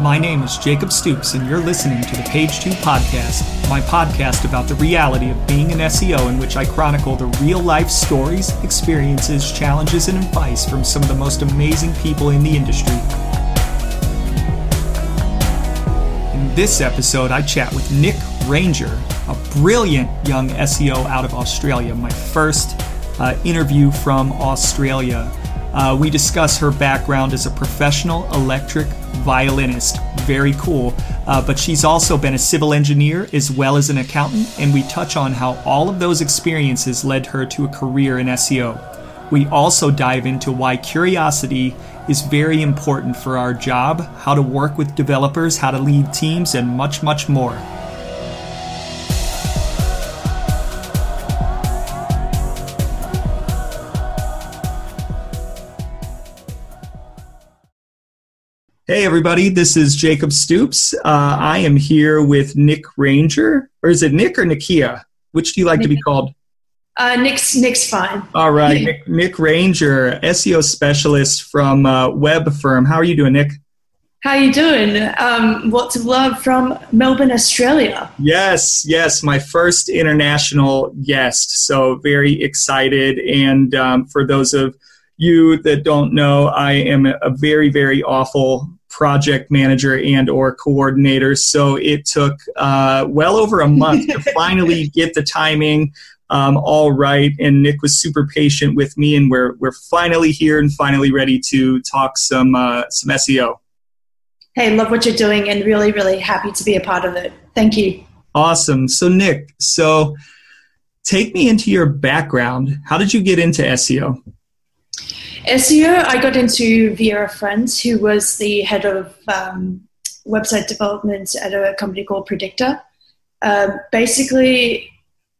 My name is Jacob Stoops, and you're listening to the Page 2 Podcast, my podcast about the reality of being an SEO, in which I chronicle the real life stories, experiences, challenges, and advice from some of the most amazing people in the industry. In this episode, I chat with Nik Ranger, a brilliant young SEO out of Australia, my first uh, interview from Australia. Uh, we discuss her background as a professional electric violinist. Very cool. Uh, but she's also been a civil engineer as well as an accountant, and we touch on how all of those experiences led her to a career in SEO. We also dive into why curiosity is very important for our job, how to work with developers, how to lead teams, and much, much more. Hey, everybody, this is Jacob Stoops. Uh, I am here with Nik Ranger. Or is it Nick or Nikia? Which do you like Nik. to be called? Uh, Nik's, Nik's fine. All right. Nik, Nik, Ranger, SEO specialist from uh, Webfirm. How are you doing, Nik? How you doing? Um, lots of love from Melbourne, Australia. Yes, yes, my first international guest. So very excited. And um, for those of you that don't know, I am a very, very awful project manager and or coordinator. So it took uh, well over a month to finally get the timing um, all right. And Nik was super patient with me and we're, we're finally here and finally ready to talk some uh, some seo hey love what you're doing and really really happy to be a part of it. Thank you. Awesome. So Nik so take me into your background. How did you get into seo SEO, I got into via a friend who was the head of um, website development at a company called Predictor. Uh, basically,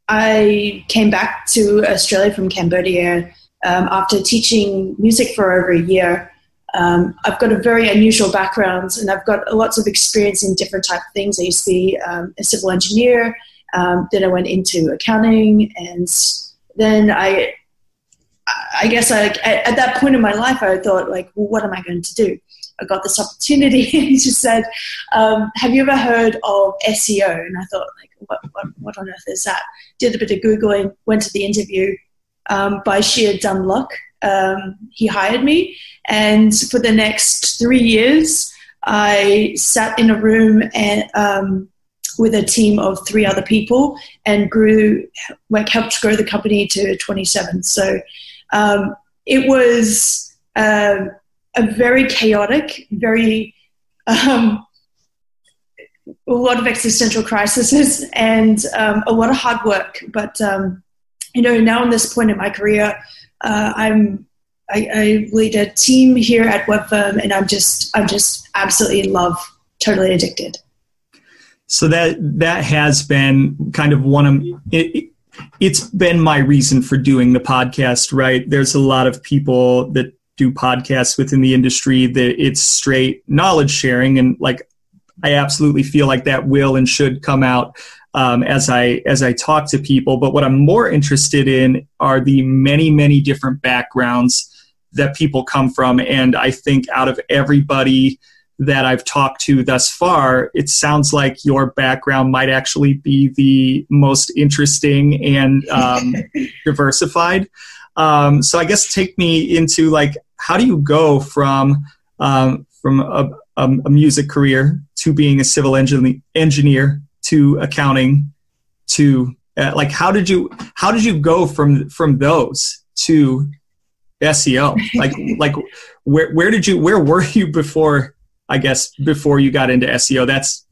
I came back to Australia from Cambodia um, after teaching music for over a year. Um, I've got a very unusual background and I've got lots of experience in different type of things. I used to be um, a civil engineer, um, then I went into accounting, and then I I guess I, at that point in my life, I thought like, well, what am I going to do? I got this opportunity, and he just said, um, "Have you ever heard of SEO?" And I thought, like, what, what, what on earth is that? Did a bit of googling, went to the interview. Um, by sheer dumb luck, um, he hired me, and for the next three years, I sat in a room and um, with a team of three other people and grew, like, helped grow the company to 27. So um, it was uh, a very chaotic, very um, a lot of existential crises and um, a lot of hard work. But um, you know, now in this point in my career, uh, I'm I, I, lead a team here at WebFirm, and I'm just I'm just absolutely in love, totally addicted. So that that has been kind of one of it, it's been my reason for doing the podcast, right? There's a lot of people that do podcasts within the industry that it's straight knowledge sharing and like I absolutely feel like that will and should come out um, as I as I talk to people. But what I'm more interested in are the many many different backgrounds that people come from, and I think out of everybody that I've talked to thus far, it sounds like your background might actually be the most interesting and um, diversified. Um, so I guess take me into like how do you go from um, from a, a, music career to being a civil engin- engineer to accounting to uh, like how did you how did you go from from those to SEO? Like like where where did you where were you before I guess, before you got into SEO. That's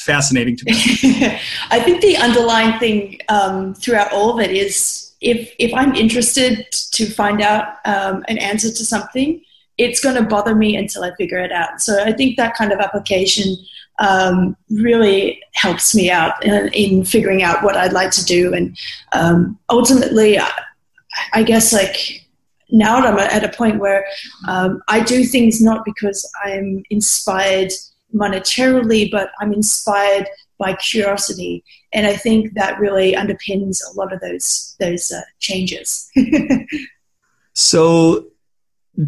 fascinating to me. I think the underlying thing um, throughout all of it is if if I'm interested to find out um, an answer to something, it's going to bother me until I figure it out. So I think that kind of application um, really helps me out in, in, figuring out what I'd like to do, and um, ultimately, I, I guess like now I'm at a point where um, I do things not because I'm inspired monetarily, but I'm inspired by curiosity, and I think that really underpins a lot of those those uh, changes. so,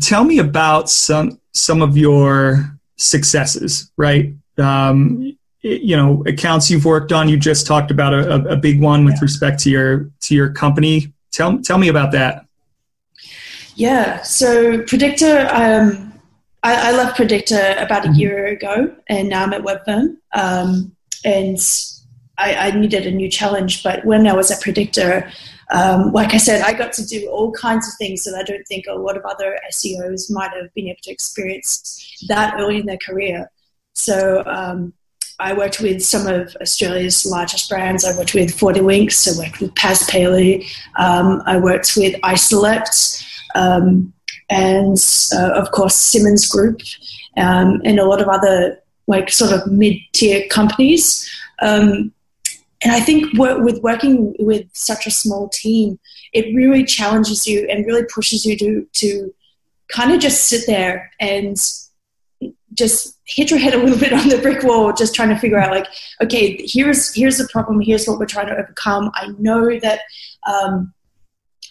tell me about some some of your successes, right? Um, you know, accounts you've worked on. You just talked about a, a big one with yeah. respect to your to your company. Tell tell me about that. Yeah. So Predictor, um, I, I, left Predictor about a mm-hmm. year ago, and now I'm at Webfirm. Um, and I, I, needed a new challenge. But when I was at Predictor, um, like I said, I got to do all kinds of things that I don't think a lot of other SEOs might have been able to experience that early in their career. So um, I worked with some of Australia's largest brands. I worked with 40 Winks, I worked with Paspaley, um, I worked with iSelect, um, and uh, of course Simmons Group, um, and a lot of other like sort of mid-tier companies. Um, and I think with working with such a small team, it really challenges you and really pushes you to to kind of just sit there and just hit your head a little bit on the brick wall, just trying to figure out like, okay, here's here's the problem, here's what we're trying to overcome. I know that um,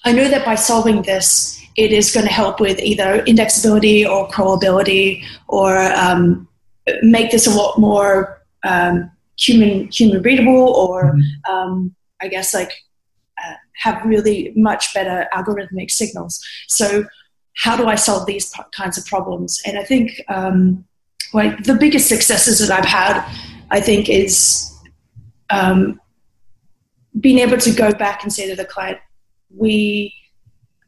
I know that by solving this, it is going to help with either indexability or crawlability, or um, make this a lot more um, human human readable or mm-hmm. um, I guess like uh, have really much better algorithmic signals. So how do I solve these p- kinds of problems? And I think um, like the biggest successes that I've had, I think, is um, being able to go back and say to the client, we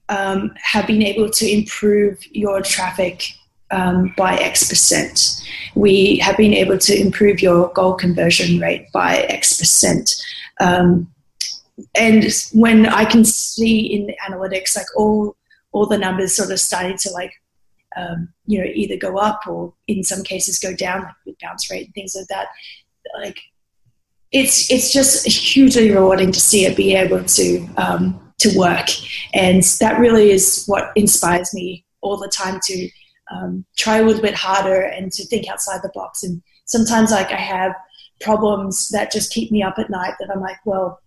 um, have been able to improve your traffic um, by X percent. We have been able to improve your goal conversion rate by X percent. Um, and when I can see in the analytics, like all all the numbers sort of starting to like, um, you know, either go up or in some cases go down, like bounce rate and things like that. Like, it's it's just hugely rewarding to see it be able to um, to work, and that really is what inspires me all the time to um, try a little bit harder and to think outside the box. And sometimes, like, I have problems that just keep me up at night that I'm like, well,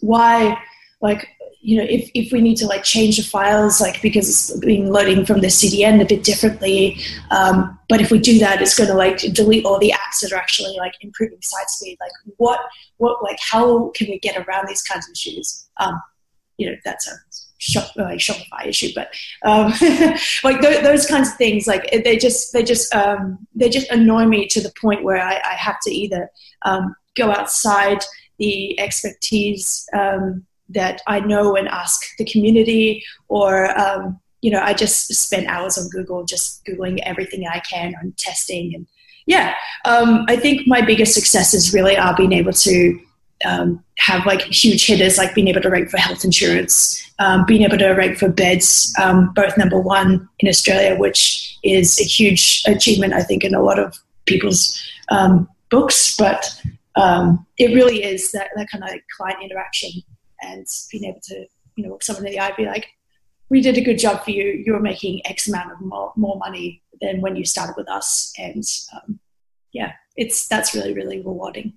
why? Like, you know, if, if we need to like change the files, like because it's being loading from the CDN a bit differently, um, but if we do that, it's going to like delete all the apps that are actually like improving site speed. Like, what, what, like, how can we get around these kinds of issues? Um, you know, that's a shop, Shopify issue, but um, like th- those kinds of things, like they just they just um, they just annoy me to the point where I, I have to either um, go outside the expertise um, that I know and ask the community, or um, you know I just spend hours on Google just googling everything I can on testing and yeah, um, I think my biggest successes really are being able to um, have like huge hitters, like being able to rank for health insurance, um, being able to rank for beds, um, both number one in Australia, which is a huge achievement, I think, in a lot of people's um, books. But um, it really is that, that kind of like client interaction and being able to, you know, look someone in the eye, be like, we did a good job for you. You're making X amount of more, more money than when you started with us. And um, yeah, it's that's really, really rewarding.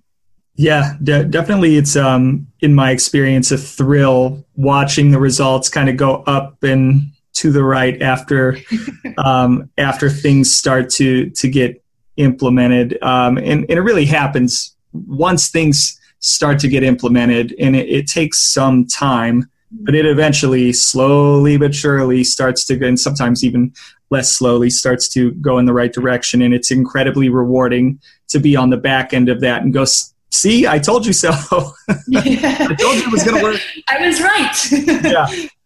Yeah, de- definitely. It's um, in my experience a thrill watching the results kind of go up and to the right after um, after things start to to get implemented, um, and, and it really happens once things start to get implemented, and it, it takes some time, but it eventually, slowly but surely, starts to, and sometimes even less slowly, starts to go in the right direction, and it's incredibly rewarding to be on the back end of that and go see, I told you so. I told you it was going to work. I was right. yeah.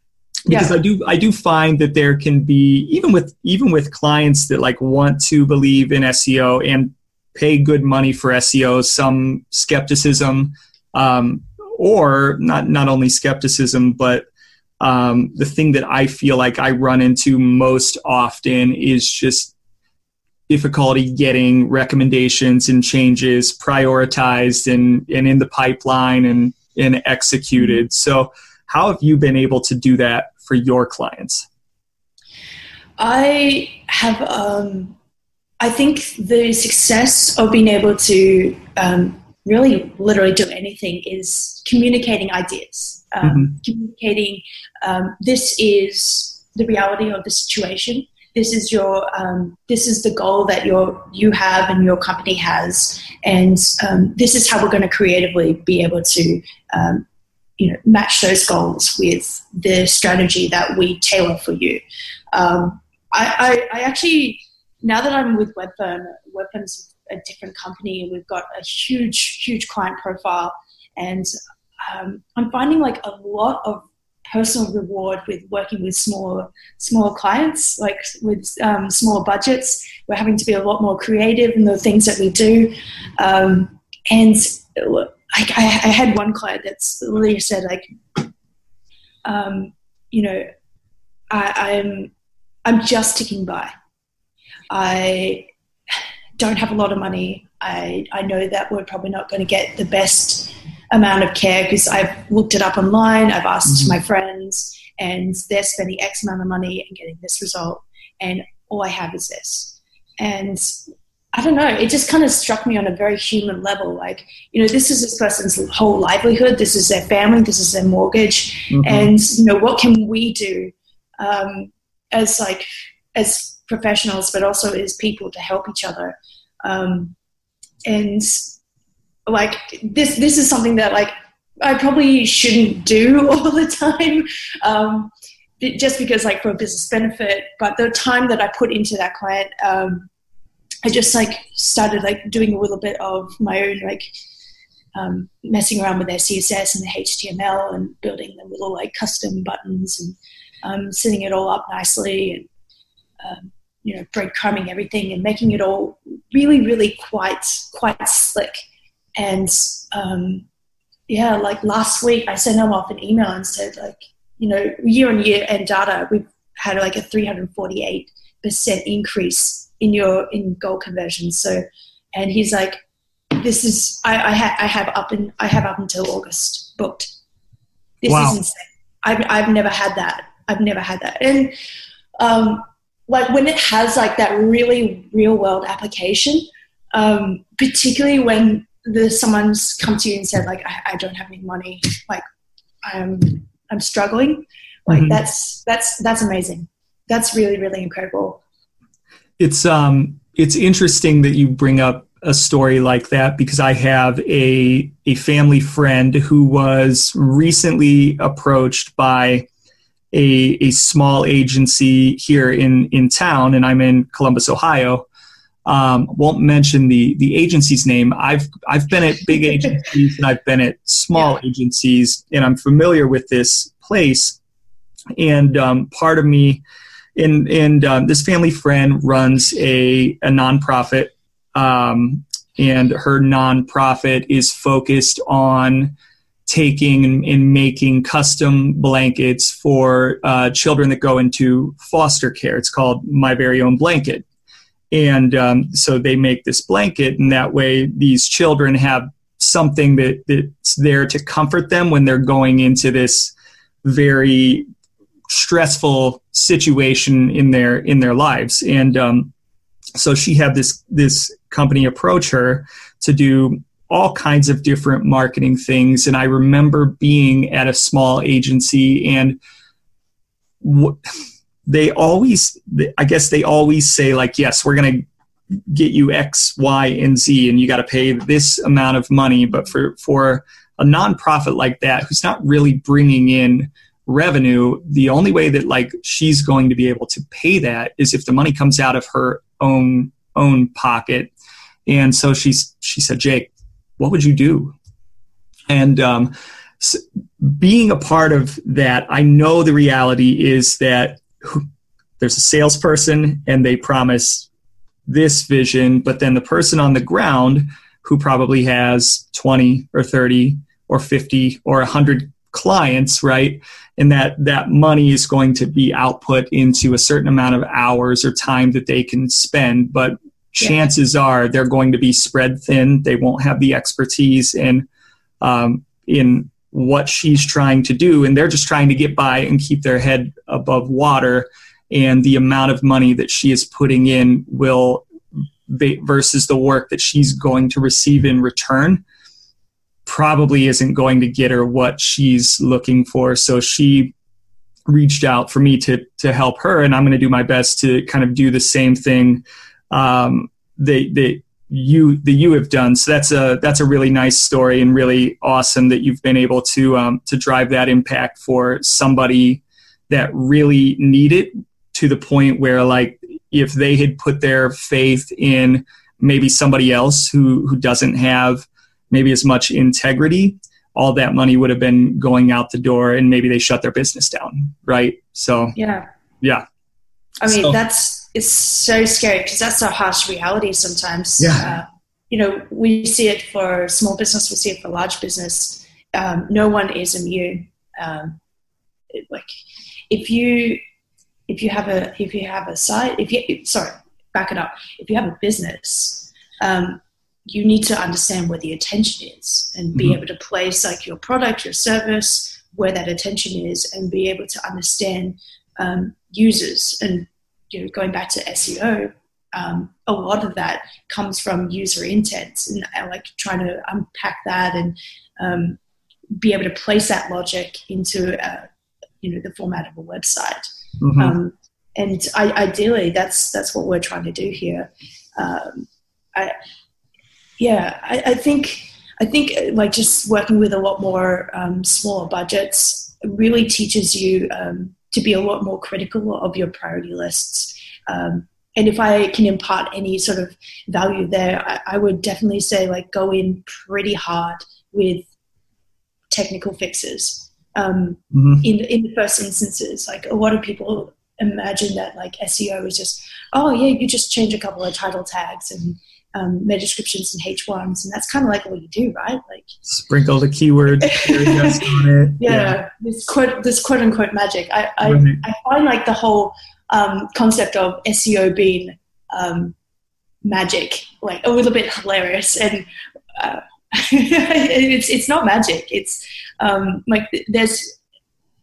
Because yeah. I do, I do find that there can be even with even with clients that like want to believe in SEO and pay good money for SEO, some skepticism, um, or not not only skepticism, but um, the thing that I feel like I run into most often is just difficulty getting recommendations and changes prioritized and, and in the pipeline and, and executed. So, how have you been able to do that for your clients? I have, um, I think the success of being able to um, really literally do anything is communicating ideas, um, mm-hmm. communicating um, this is the reality of the situation this is your um, this is the goal that your you have and your company has, and um, this is how we're going to creatively be able to um, you know match those goals with the strategy that we tailor for you. Um, I, I, I, actually now that I'm with Webfirm, Webfirm's a different company. And we've got a huge huge client profile, and um, I'm finding like a lot of personal reward with working with smaller smaller clients, like with um, smaller budgets. We're having to be a lot more creative in the things that we do, um, and I, I, had one client that's literally said like, um, you know, I, I'm I'm just ticking by. I don't have a lot of money. I, I know that we're probably not going to get the best amount of care because I've looked it up online, I've asked mm-hmm. my friends, and they're spending X amount of money and getting this result, and all I have is this. And I don't know, it just kind of struck me on a very human level. Like, you know, this is this person's whole livelihood, this is their family, this is their mortgage, mm-hmm. and, you know, what can we do um, as like, as professionals, but also as people to help each other? Um, and like this this is something that like I probably shouldn't do all the time, um, just because like for a business benefit. But the time that I put into that client, um, I just like started like doing a little bit of my own like um, messing around with their CSS and the HTML and building the little like custom buttons and um, setting it all up nicely and um, you know breadcrumbing everything and making it all really really quite quite slick and um, yeah, like last week, I sent them off an email and said, like, you know, year on year and data, we've had like a 348% increase in your in goal conversion. So, and he's like, this is I, I, ha- I have up and I have up until August booked. This wow. is insane. I've I've never had that. I've never had that. And um, like when it has like that really real world application, um, particularly when the someone's come to you and said like I, I don't have any money like I'm I'm struggling. Like mm-hmm. that's that's that's amazing. That's really really incredible. It's um it's interesting that you bring up a story like that because I have a a family friend who was recently approached by a, a small agency here in in town and I'm in Columbus Ohio um, won't mention the the agency's name. I've I've been at big agencies and I've been at small yeah. agencies, and I'm familiar with this place. And um, part of me, and and um, this family friend runs a a nonprofit, um, and her nonprofit is focused on taking and, and making custom blankets for uh, children that go into foster care. It's called My Very Own Blanket and um, so they make this blanket, and that way these children have something that, that's there to comfort them when they're going into this very stressful situation in their in their lives. And um, so she had this this company approach her to do all kinds of different marketing things. And I remember being at a small agency and. They always i guess they always say like yes we're going to get you x y and z and you got to pay this amount of money. But for for a nonprofit like that who's not really bringing in revenue the only way that like she's going to be able to pay that is if the money comes out of her own own pocket. And so she's she said jake what would you do? And um, being a part of that i know the reality is that there's a salesperson and they promise this vision, but then the person on the ground who probably has 20 or 30 or 50 or 100 clients, right? And that that money is going to be output into a certain amount of hours or time that they can spend, but chances are they're going to be spread thin. They won't have the expertise in um, in what she's trying to do, and they're just trying to get by and keep their head above water. And the amount of money that she is putting in will versus the work that she's going to receive in return probably isn't going to get her what she's looking for. So she reached out for me to to help her, and I'm going to do my best to kind of do the same thing um, that that you that you have done. So that's a that's a really nice story and really awesome that you've been able to um, to drive that impact for somebody that really need it to the point where like if they had put their faith in maybe somebody else who who doesn't have maybe as much integrity all that money would have been going out the door and maybe they shut their business down right? So yeah. yeah. I mean so, that's it's so scary because that's a harsh reality sometimes yeah. Uh, you know we see it for small business we see it for large business um, no one is immune um, it, like if you if you have a if you have a site if you sorry back it up if you have a business um, you need to understand where the attention is and be mm-hmm. able to place like your product your service where that attention is and be able to understand um, users and you know going back to seo um, a lot of that comes from user intent and I like trying to unpack that and um, be able to place that logic into uh, you know the format of a website. Mm-hmm. Um, and I, ideally, that's that's what we're trying to do here. Um, I, yeah, I, I, think I think like just working with a lot more um, smaller budgets really teaches you um, to be a lot more critical of your priority lists. Um, and if I can impart any sort of value there, I, I would definitely say like go in pretty hard with technical fixes um, mm-hmm. in in the first instances. Like a lot of people imagine that like SEO is just oh yeah you just change a couple of title tags and um, meta descriptions and H1s and that's kind of like what you do right? Like sprinkle the keyword on it. Yeah, yeah, this quote this quote unquote magic. I I, right. I find like the whole um, concept of SEO being um, magic like a little bit hilarious and uh, it's it's not magic. It's um, like there's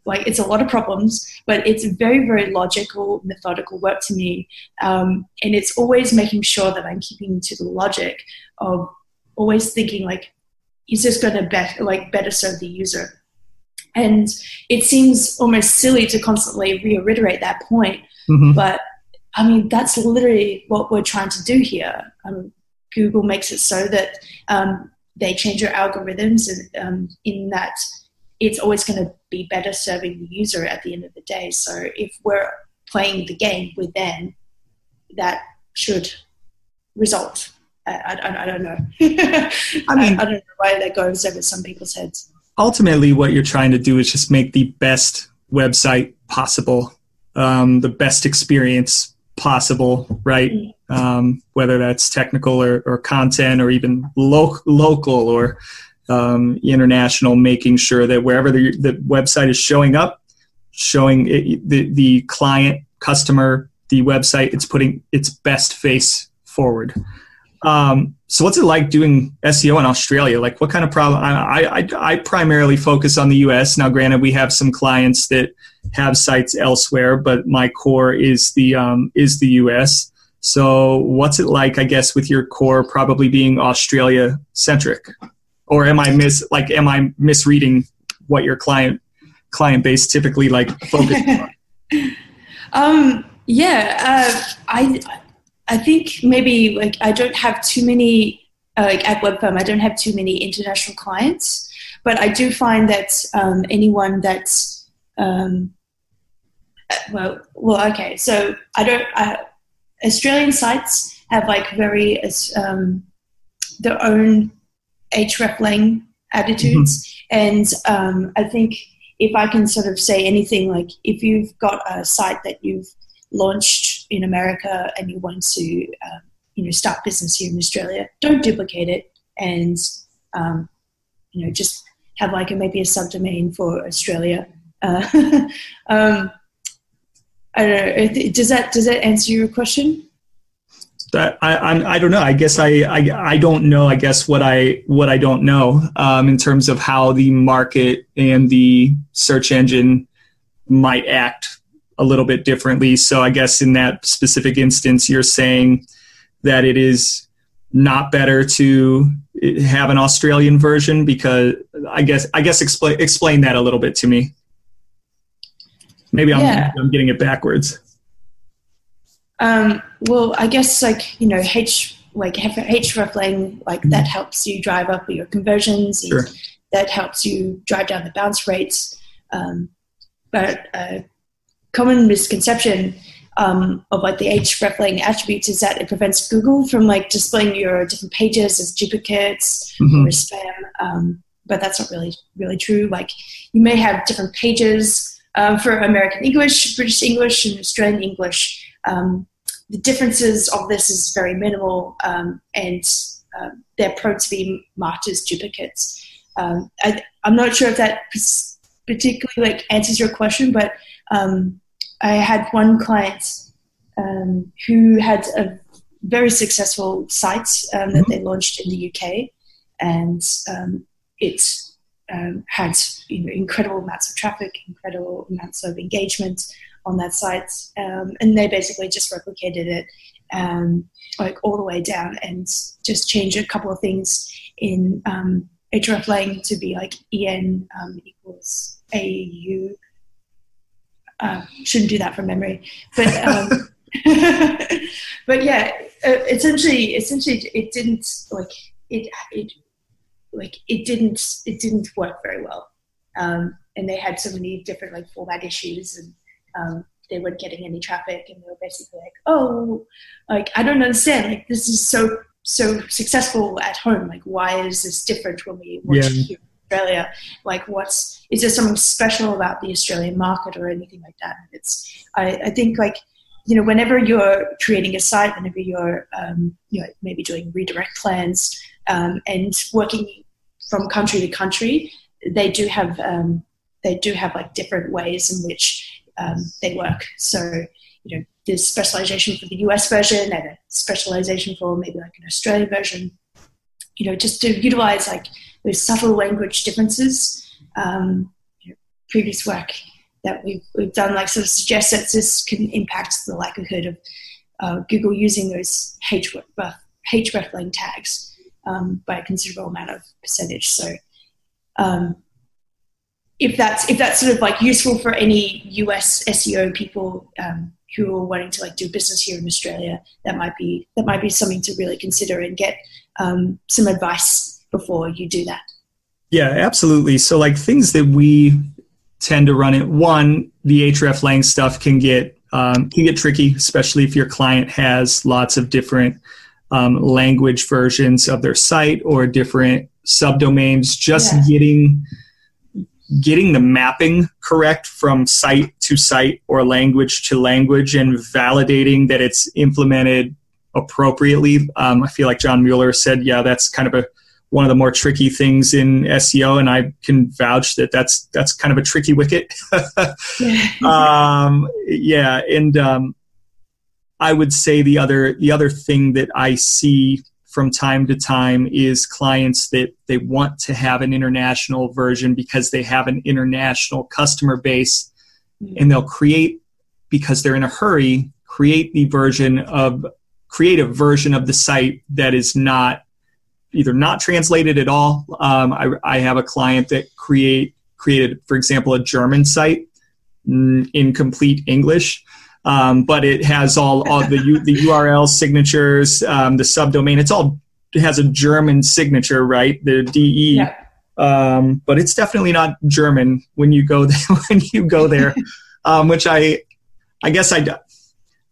like it's a lot of problems, but it's very very logical, methodical work to me, um, and it's always making sure that I'm keeping to the logic of always thinking like, is this going to better like better serve the user? And it seems almost silly to constantly reiterate that point, mm-hmm. but I mean that's literally what we're trying to do here. Um, Google makes it so that um, they change your algorithms and um, in that it's always going to be better serving the user at the end of the day. So if we're playing the game with them, that should result. I, I, I don't know. I mean, I, I don't know why that goes over some people's heads. Ultimately, what you're trying to do is just make the best website possible, um, the best experience possible, right? Mm um, whether that's technical or, or, content or even lo- local or um, international, making sure that wherever the, the website is showing up, showing it, the, the client, customer, the website, it's putting its best face forward. Um, so what's it like doing SEO in Australia? Like what kind of problem? I, I, I primarily focus on the US. Now, granted, we have some clients that have sites elsewhere, but my core is the, um, is the US. So, what's it like? I guess with your core probably being Australia centric, or am I mis like am I misreading what your client client base typically like focuses on? um, yeah, uh, I I think maybe like I don't have too many uh, like at WebFirm. I don't have too many international clients, but I do find that um, anyone that's um, uh, well, well, okay. So I don't. I, Australian sites have like very um, their own hreflang attitudes, mm-hmm. and um, I think if I can sort of say anything, like if you've got a site that you've launched in America and you want to, um, you know, start business here in Australia, don't duplicate it, and um, you know, just have like a, maybe a subdomain for Australia. Uh, um, I don't know. Does that does that answer your question? I, I I don't know. I guess I, I I don't know. I guess what I what I don't know um, in terms of how the market and the search engine might act a little bit differently. So I guess in that specific instance, you're saying that it is not better to have an Australian version because I guess I guess explain explain that a little bit to me. Maybe I'm, yeah. I'm getting it backwards. Um, well, I guess like you know H like hreflang like mm-hmm. that helps you drive up your conversions. Sure. That helps you drive down the bounce rates. Um, but a common misconception um, of like the hreflang attributes is that it prevents Google from like displaying your different pages as duplicates mm-hmm. or spam. Um, but that's not really really true. Like you may have different pages um, for American English, British English, and Australian English. Um, the differences of this is very minimal, um, and uh, they're prone to be marked as duplicates. Um, I, am not sure if that particularly like answers your question, but um, I had one client um, who had a very successful site um, that mm-hmm. they launched in the UK, and um, it um, had you know, incredible amounts of traffic, incredible amounts of engagement on that site, um, and they basically just replicated it um, like all the way down and just changed a couple of things in um, hreflang to be like en um, equals au. Uh, shouldn't do that from memory, but um, but yeah, uh, essentially, essentially, it didn't like it. It like it didn't it didn't work very well, um, and they had so many different like format issues and um, they weren't getting any traffic and they were basically like oh like i don't understand. Like this is so so successful at home. Like why is this different when we watch yeah. here in australia? Like what's is there something special about the australian market or anything like that? It's i, I think like you know whenever you're creating a site whenever you're um, you know maybe doing redirect plans um, and working from country to country they do have um, they do have like different ways in which um, they work. So, you know, there's specialization for the US version and a specialization for maybe like an Australian version. You know, just to utilize like those subtle language differences. Um, you know, previous work that we've, we've done like sort of suggests that this can impact the likelihood of uh, Google using those hreflang tags um, by a considerable amount of percentage. So um, if that's if that's sort of like useful for any US SEO people um, who are wanting to like do business here in Australia, that might be that might be something to really consider and get um, some advice before you do that. Yeah, absolutely. So like things that we tend to run it. One, the hreflang stuff can get um, can get tricky, especially if your client has lots of different um, language versions of their site or different subdomains. Just yeah. getting getting the mapping correct from site to site or language to language and validating that it's implemented appropriately. Um, I feel like John Mueller said, yeah, that's kind of a one of the more tricky things in SEO, and I can vouch that that's that's kind of a tricky wicket. um, yeah, and um, I would say the other the other thing that I see from time to time is clients that they want to have an international version because they have an international customer base. Mm-hmm. and they'll create because they're in a hurry create the version of create a version of the site that is not either not translated at all. Um, I, I have a client that create created for example a german site in complete english um, but it has all, all the U, the URL signatures, um, the subdomain. It's all it has a German signature, right? The DE. Yeah. Um, but it's definitely not German when you go there, when you go there, um, which I, I guess I,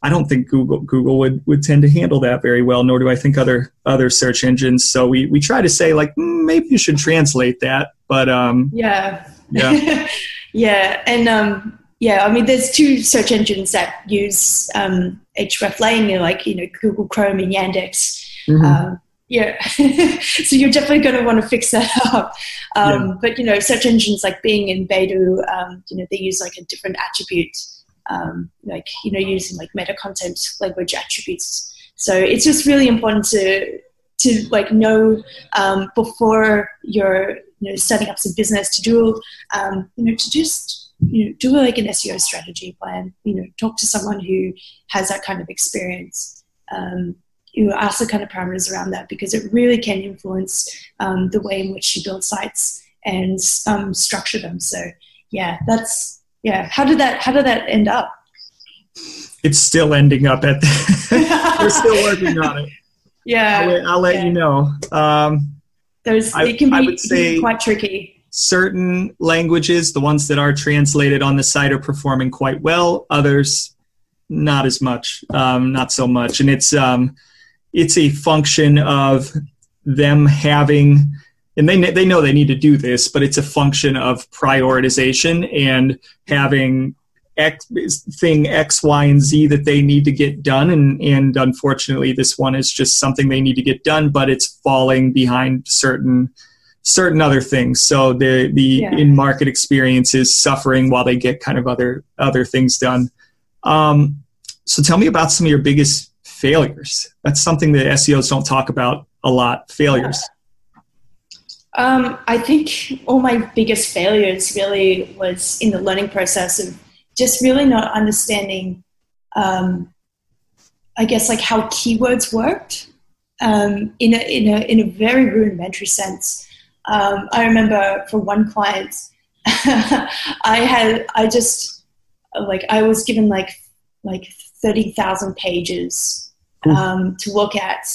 I don't think Google Google would, would tend to handle that very well, nor do I think other other search engines. So we, we try to say like mm, maybe you should translate that, but um, yeah, yeah, yeah, and um, yeah, I mean, there's two search engines that use um, hreflang, like you know Google Chrome and Yandex. Mm-hmm. Um, yeah, so you're definitely going to want to fix that up. Um, yeah. But you know, search engines like Bing and Baidu, um, you know, they use like a different attribute, um, like you know, using like meta content language attributes. So it's just really important to to like know um, before you're you know setting up some business to do um, you know to just you know, do like an SEO strategy plan. You know, talk to someone who has that kind of experience. Um, you know, ask the kind of parameters around that because it really can influence um, the way in which you build sites and um, structure them. So, yeah, that's yeah. How did that How did that end up? It's still ending up at. The, we're still working on it. Yeah, I'll, let- I'll let yeah. you know. Um, There's I- it can be, I would it can be say- quite tricky. Certain languages, the ones that are translated on the site, are performing quite well. Others, not as much, um, not so much. And it's um, it's a function of them having, and they they know they need to do this, but it's a function of prioritization and having X thing X, Y, and Z that they need to get done. And and unfortunately, this one is just something they need to get done, but it's falling behind certain certain other things. So the the Yeah. in market experience is suffering while they get kind of other other things done. Um, so tell me about some of your biggest failures. That's something that SEOs don't talk about a lot. Failures. Um, I think all my biggest failures really was in the learning process of just really not understanding, um, I guess, like how keywords worked um, in, a, in, a, in a very rudimentary sense. Um, I remember for one client, I had, I just, like, I was given like, like 30,000 pages um, to look at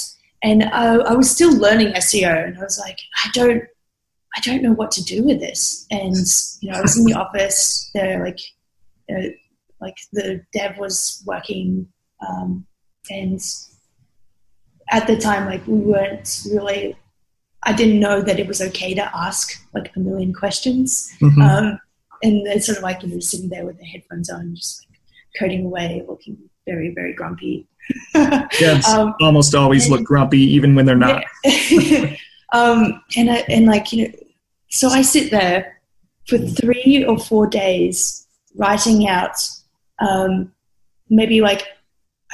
and I, I was still learning SEO, and I was like, I don't, I don't know what to do with this. And you know, I was in the office. There, like, uh, like the dev was working, um, and at the time, like we weren't really. I didn't know that it was okay to ask like a million questions, Mhm. um, and they're sort of like you know sitting there with the headphones on, just like coding away, looking very very grumpy. yes, um, almost always look grumpy, even when they're not. Yeah. um, and I, and like you know, so I sit there for three or four days writing out, um, maybe like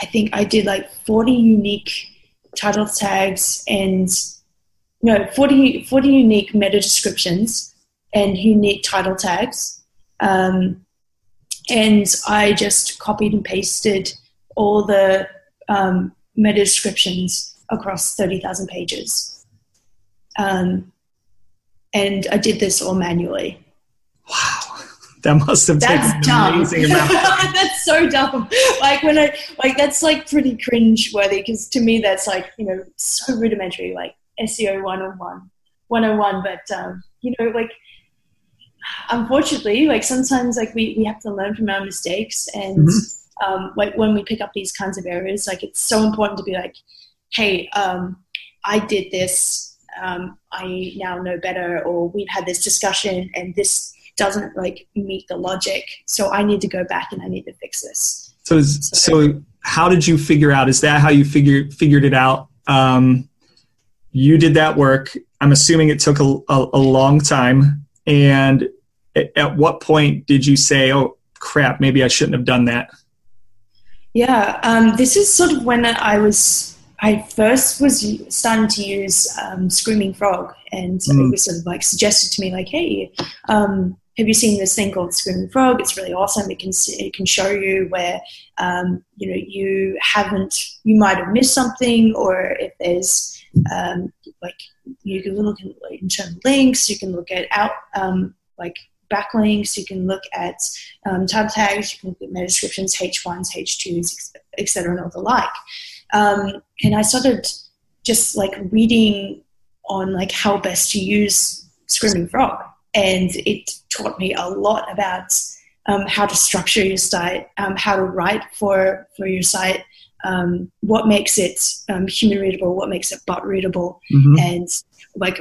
I think I did like forty unique title tags and no 40, 40 unique meta descriptions and unique title tags. Um, and I just copied and pasted all the um, meta descriptions across 30,000 pages. Um, and I did this all manually. Wow, that must have taken That's an dumb. amazing amount. That's so dumb. Like when I like that's like pretty cringe worthy because to me that's like you know so rudimentary like SEO 101 101 but um, you know like unfortunately like sometimes like we, we have to learn from our mistakes and Mhm. um, like when we pick up these kinds of errors like it's so important to be like hey um, I did this um, I now know better or we've had this discussion and this doesn't like meet the logic so I need to go back and I need to fix this So, is, so how did you figure out? Is that how you figure figured it out? Um, you did that work. I'm assuming it took a, a, a long time. And at, at what point did you say, "Oh crap, maybe I shouldn't have done that"? Yeah, um, this is sort of when I was, I first was starting to use um, Screaming Frog, and Mm. it was sort of like suggested to me, like, hey, um, have you seen this thing called Screaming Frog? It's really awesome. It can it can show you where um, you know you haven't, you might have missed something, or if there's um, like you can look at internal links, you can look at out um, like backlinks, you can look at um, tab tags, you can look at meta descriptions, H1s, H2s, etc., and all the like. Um, and I started just like reading on like how best to use Screaming Frog, and it taught me a lot about um, how to structure your site, um, how to write for for your site, um, what makes it um, human readable, what makes it bot readable, Mhm. and like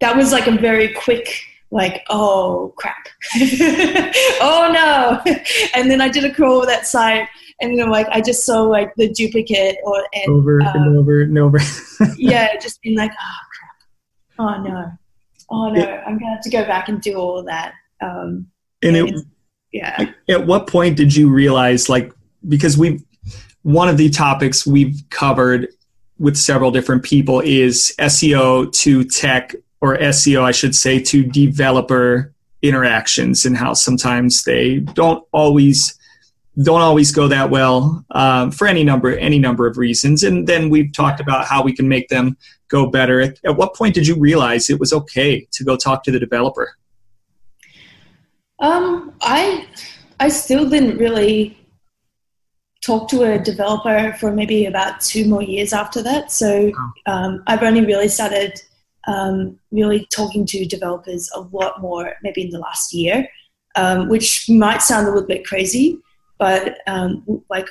that was like a very quick like oh crap. Oh no. And then i did a crawl over that site and then like i just saw like the duplicate or and Over and um, over and over. yeah just being like oh crap. Oh no. Oh no. I'm gonna have to go back and do all of that. Um and it, yeah. at what point did you realize like because we've one of the topics we've covered with several different people is seo to tech or seo i should say to developer interactions and how sometimes they don't always don't always go that well um, for any number any number of reasons. And then we've talked about how we can make them go better. At, at what point did you realize it was okay to go talk to the developer? Um, I I still didn't really talk to a developer for maybe about two more years after that. So um, I've only really started um, really talking to developers a lot more maybe in the last year, um, which might sound a little bit crazy, but um, like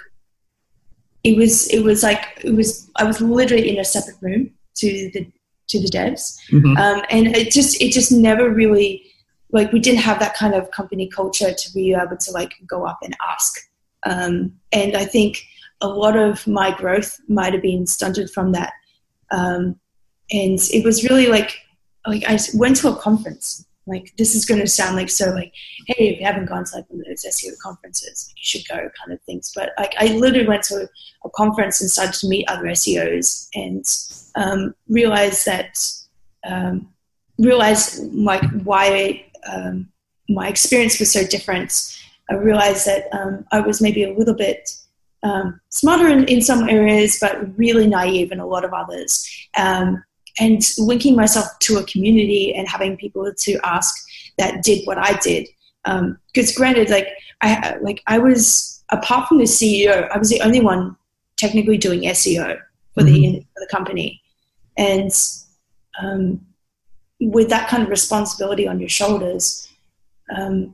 it was it was like it was I was literally in a separate room to the to the devs, mm-hmm. um, and it just it just never really like we didn't have that kind of company culture to be able to like go up and ask. Um, and I think a lot of my growth might have been stunted from that. Um, and it was really like like I went to a conference like this is going to sound like so like hey if you haven't gone to like one of those SEO conferences you should go kind of things but like I literally went to a conference and started to meet other SEOs and um, realized that um, realized like why um, my experience was so different I realized that um, I was maybe a little bit um, smarter in, in some areas but really naive in a lot of others um, and linking myself to a community and having people to ask that did what I did. Because um, granted, like I like I was apart from the CEO, I was the only one technically doing SEO for mm-hmm. the for the company, and um, with that kind of responsibility on your shoulders, um,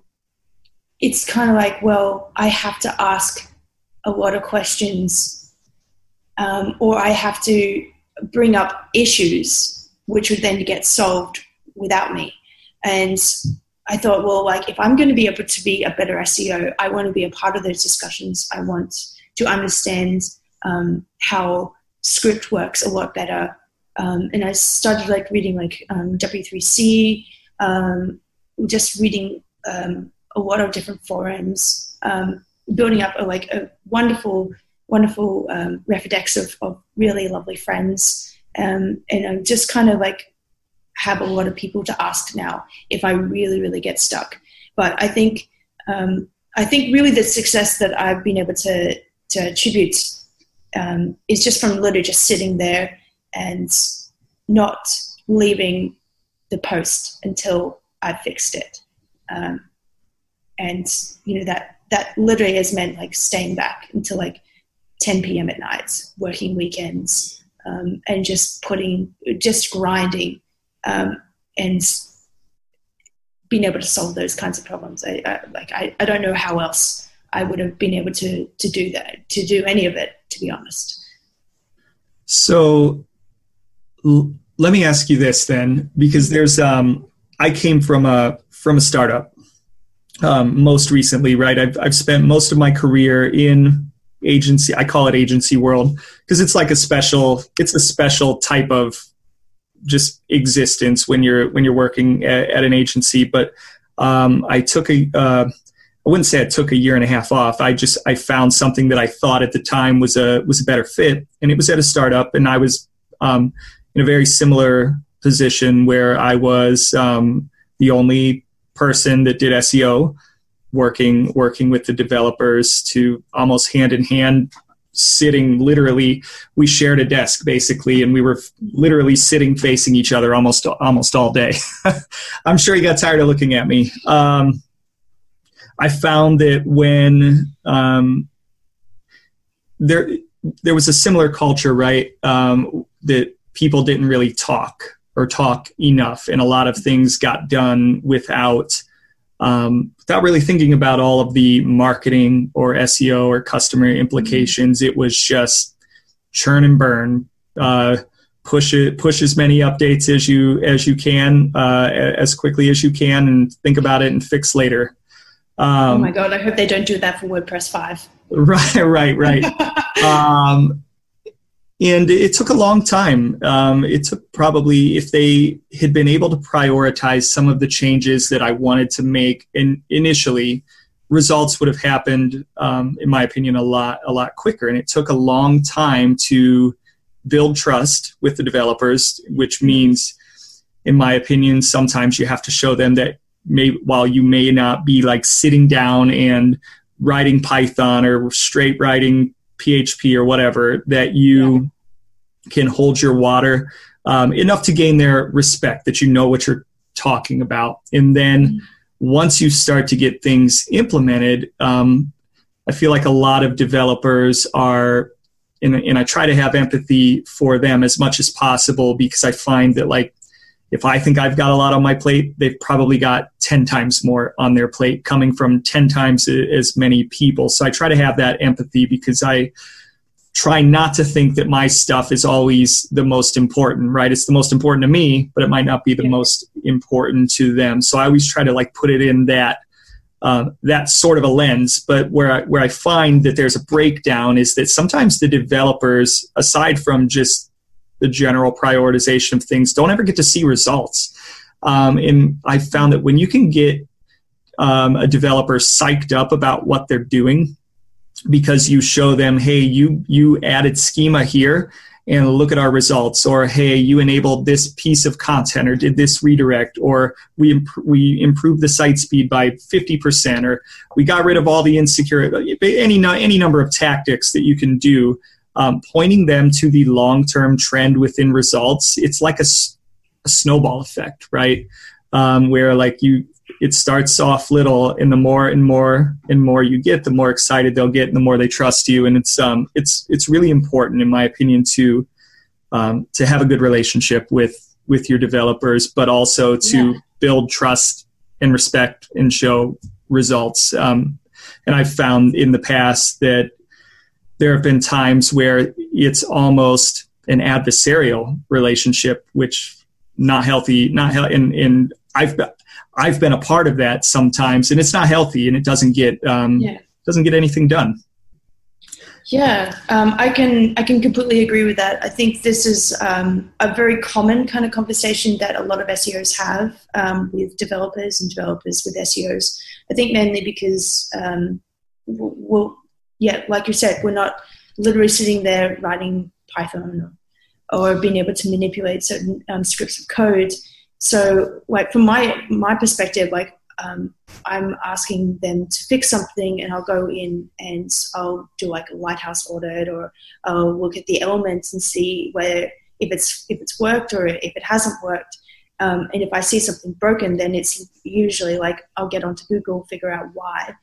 it's kind of like, well, I have to ask a lot of questions, um, or I have to bring up issues which would then get solved without me. And I thought, well, like if I'm going to be able to be a better SEO, I want to be a part of those discussions. I want to understand um, how script works a lot better. Um, and I started like reading like um, W3C, um, just reading um, a lot of different forums, um, building up a, like a wonderful wonderful um, of, of really lovely friends. Um, and I just kind of like have a lot of people to ask now if I really, really get stuck. But I think, um, I think really the success that I've been able to, to attribute um, is just from literally just sitting there and not leaving the post until I've fixed it. Um, and you know that that literally has meant like staying back until like 10 p.m. at night, working weekends, um, and just putting, just grinding, um, and being able to solve those kinds of problems. I, I like I, I don't know how else I would have been able to to do that, to do any of it, to be honest. So, l- let me ask you this then, because there's um, I came from a from a startup. Um, most recently, right? I've I've spent most of my career in agency i call it agency world because it's like a special it's a special type of just existence when you're when you're working at, at an agency but um, i took a uh, I wouldn't say I took a year and a half off. I just I found something that I thought at the time was a was a better fit, and it was at a startup, and I was um, in a very similar position where I was um, the only person that did SEO working working with the developers to almost hand in hand sitting literally we shared a desk basically and we were literally sitting facing each other almost almost all day. I'm sure you got tired of looking at me. Um, i found that when um, there there was a similar culture right um, that people didn't really talk or talk enough and a lot of things got done without um, without really thinking about all of the marketing or SEO or customer implications. It was just churn and burn. Uh, push it, push as many updates as you as you can, uh, as quickly as you can, and think about it and fix later. Um, oh my god! I hope they don't do that for WordPress five. Right, right, right. um, and it took a long time. Um, it took probably, if they had been able to prioritize some of the changes that I wanted to make in, initially, results would have happened, um, in my opinion, a lot, a lot quicker. And it took a long time to build trust with the developers, which means, in my opinion, sometimes you have to show them that may, while you may not be like sitting down and writing Python or straight writing PHP or whatever that you yeah. can hold your water um, enough to gain their respect that you know what you're talking about. And then mm-hmm. once you start to get things implemented, um, I feel like a lot of developers are, and, and I try to have empathy for them as much as possible because I find that like if I think I've got a lot on my plate, they've probably got 10 times more on their plate coming from 10 times as many people. So I try to have that empathy because I try not to think that my stuff is always the most important, right? It's the most important to me, but it might not be the yeah. most important to them. So I always try to like put it in that uh, that sort of a lens. But where I, where I find that there's a breakdown is that sometimes the developers, aside from just the general prioritization of things don't ever get to see results. Um, and I found that when you can get um, a developer psyched up about what they're doing because you show them, hey, you you added schema here and look at our results or hey you enabled this piece of content or did this redirect or we imp- we improved the site speed by 50% or we got rid of all the insecure any any number of tactics that you can do um, pointing them to the long term trend within results, it's like a, a snowball effect, right? Um, where like you, it starts off little, and the more and more and more you get, the more excited they'll get, and the more they trust you. And it's um, it's it's really important, in my opinion, to um, to have a good relationship with with your developers, but also to yeah. build trust and respect and show results. Um, and I've found in the past that there have been times where it's almost an adversarial relationship, which not healthy, not healthy. And, and I've I've been a part of that sometimes, and it's not healthy, and it doesn't get um, yeah. doesn't get anything done. Yeah, um, I can I can completely agree with that. I think this is um, a very common kind of conversation that a lot of SEOs have um, with developers and developers with SEOs. I think mainly because um, we'll, yeah, like you said, we're not literally sitting there writing Python or, being able to manipulate certain um, scripts of code. So, like from my my perspective, like um, I'm asking them to fix something, and I'll go in and I'll do like a lighthouse audit, or I'll look at the elements and see where if it's if it's worked or if it hasn't worked. Um, and if I see something broken, then it's usually like I'll get onto Google, figure out why,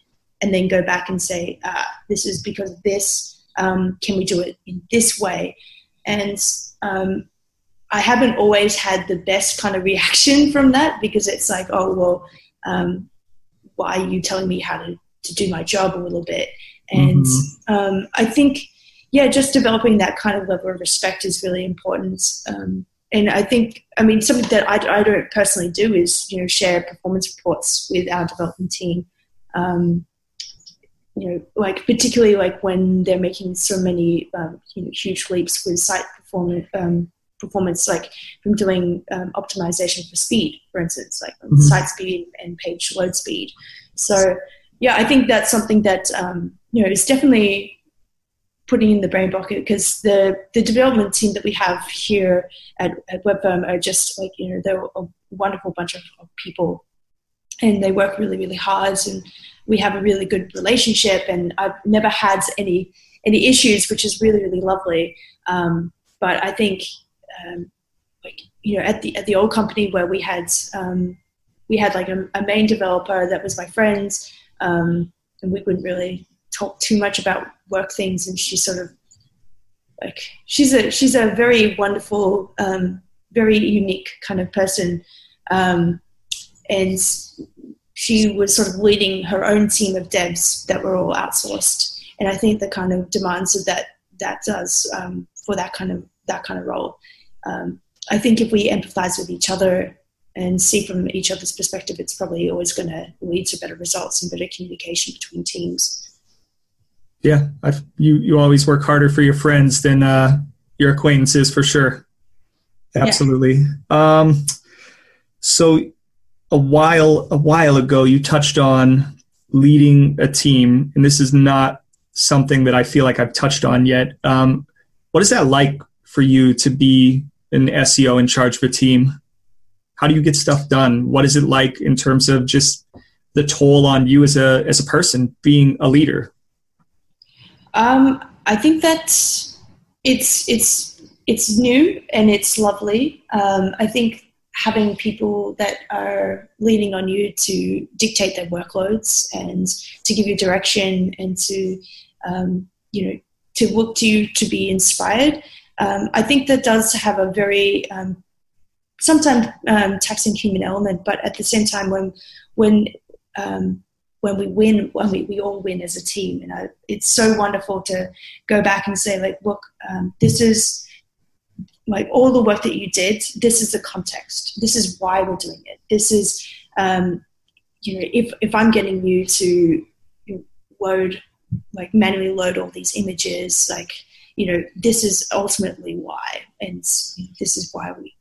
and then go back and say, uh, this is because of this. Um, can we do it in this way? And um, I haven't always had the best kind of reaction from that because it's like, oh, well, um, why are you telling me how to, to do my job a little bit? And mm-hmm. Um, I think, yeah, just developing that kind of level of respect is really important. Um, and I think, I mean, something that I, I, don't personally do is, you know, share performance reports with our development team. Um, you know, like particularly like when they're making so many um, you know, huge leaps with site performance, um, performance, like from doing um, optimization for speed, for instance, like mm-hmm. site speed and page load speed. So yeah, I think that's something that um, you know is definitely putting in the brain bucket because the the development team that we have here at, at Webfirm are just like you know they're a wonderful bunch of, of people and they work really really hard and we have a really good relationship and I've never had any any issues, which is really really lovely. Um, but I think um, like you know at the at the old company where we had um, we had like a, a, main developer that was my friend, um, and we wouldn't really talk too much about work things, and she sort of like she's a she's a very wonderful, um, very unique kind of person. Um, and she was sort of leading her own team of devs that were all outsourced. And I think the kind of demands of that that does um, for that kind of that kind of role. Um, I think if we empathize with each other and see from each other's perspective, it's probably always going to lead to better results and better communication between teams. Yeah, I've, you you always work harder for your friends than uh, your acquaintances for sure. Absolutely. Yeah. Um, so a while a while ago you touched on leading a team, and this is not something that I feel like I've touched on yet. Um, what is that like for you to be an SEO in charge of a team? How do you get stuff done? What is it like in terms of just the toll on you as a as a person being a leader? Um, I think that it's it's it's new and it's lovely. Um, I think having people that are leaning on you to dictate their workloads and to give you direction and to um, you know to look to you to be inspired. Um, I think that does have a very um, sometimes um, taxing human element, but at the same time, when when um, when we win, when we, we all win as a team, you know, it's so wonderful to go back and say, like, look, um, this is like all the work that you did. This is the context. This is why we're doing it. This is, um, you know, if if I'm getting you to load, like manually load all these images, like, you know, this is ultimately why, and this is why we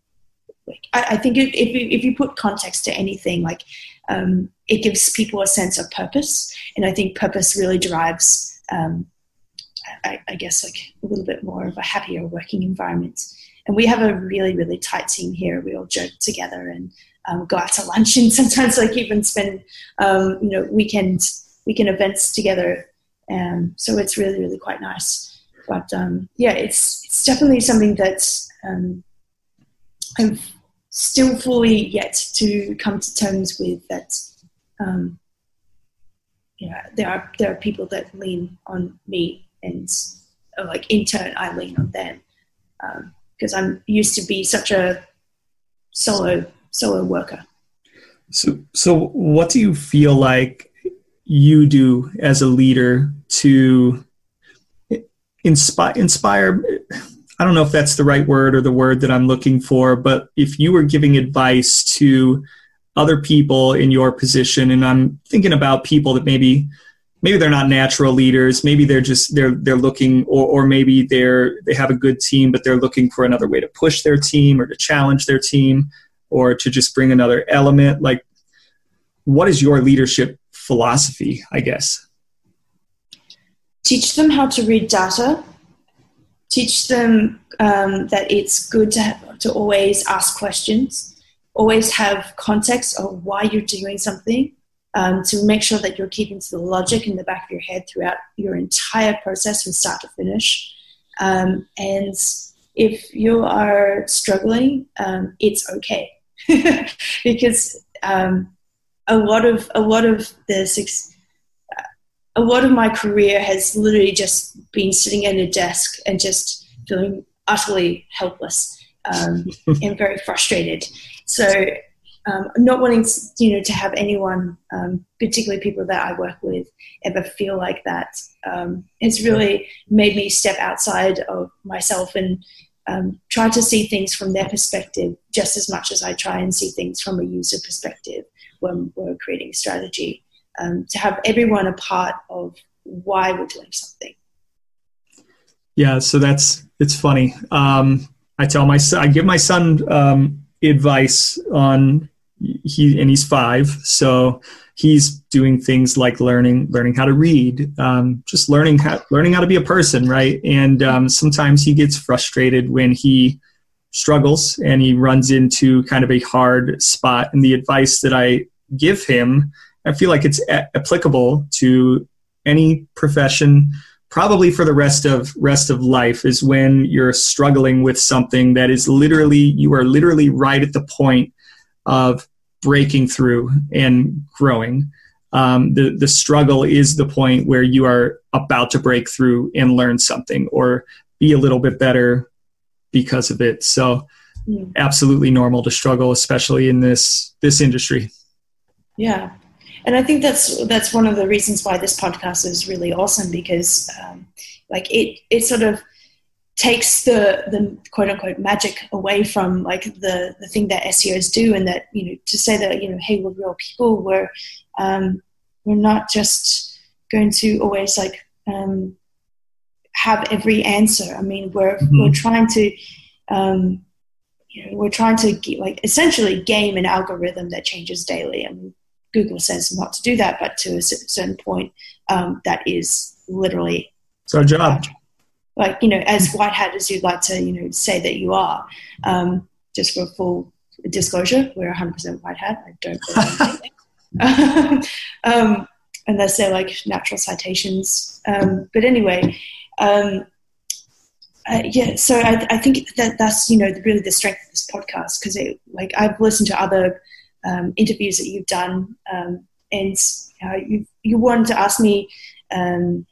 like I, I think if, if you, put context to anything, like um, it gives people a sense of purpose, and I think purpose really drives, um, I, I, guess, like a little bit more of a happier working environment. And we have a really really tight team here. We all joke together and um, go out to lunch, and sometimes like even spend um, you know weekend weekend events together. Um, so it's really really quite nice. But um, yeah, it's it's definitely something that's I'm still fully yet to come to terms with that. Um, you know, there are there are people that lean on me, and like in turn, I lean on them because I'm used to be such a solo solo worker. So, so what do you feel like you do as a leader to inspire inspire I don't know if that's the right word or the word that I'm looking for, but if you were giving advice to other people in your position, and I'm thinking about people that maybe maybe they're not natural leaders, maybe they're just they're they're looking, or or maybe they're they have a good team, but they're looking for another way to push their team or to challenge their team or to just bring another element. Like, what is your leadership philosophy? I guess teach them how to read data teach them um, that it's good to, have, to always ask questions, always have context of why you're doing something, um, to make sure that you're keeping to the logic in the back of your head throughout your entire process from start to finish. Um, and if you are struggling, um, it's okay because um, a lot of a lot of the six a lot of my career has literally just been sitting at a desk and just feeling utterly helpless um, and very frustrated. So, um, not wanting to, you know to have anyone, um, particularly people that I work with, ever feel like that um, has really made me step outside of myself and um, try to see things from their perspective just as much as I try and see things from a user perspective when we're creating strategy um, to have everyone a part of why we're doing something. Yeah, so that's it's funny. Um, I tell my son, I give my son um, advice on he and he's five, so he's doing things like learning learning how to read, um, just learning how learning how to be a person, right? And um, sometimes he gets frustrated when he struggles and he runs into kind of a hard spot. And the advice that I give him I feel like it's a- applicable to any profession probably for the rest of rest of life is when you're struggling with something that is literally you are literally right at the point of breaking through and growing. Um, the the struggle is the point where you are about to break through and learn something or be a little bit better because of it. So mm. absolutely normal to struggle especially in this this industry. Yeah. And I think that's that's one of the reasons why this podcast is really awesome because um, like it it sort of takes the the quote unquote magic away from like the the thing that SEOs do and that you know to say that you know hey we're real people we're um, we're not just going to always like um, have every answer I mean we're mm-hmm. we're trying to um, you know, we're trying to get, like essentially game an algorithm that changes daily. I mean, Google says not to do that, but to a certain point, um, that is literally it's our job. Like you know, as white hat as you'd like to, you know, say that you are. Um, just for full disclosure, we're 100% white hat. I don't. um, unless they're like natural citations. Um, but anyway, um, uh, yeah, so I, I, think that that's you know really the strength of this podcast because it like I've listened to other um, interviews that you've done, um, and uh, you you wanted to ask me, um,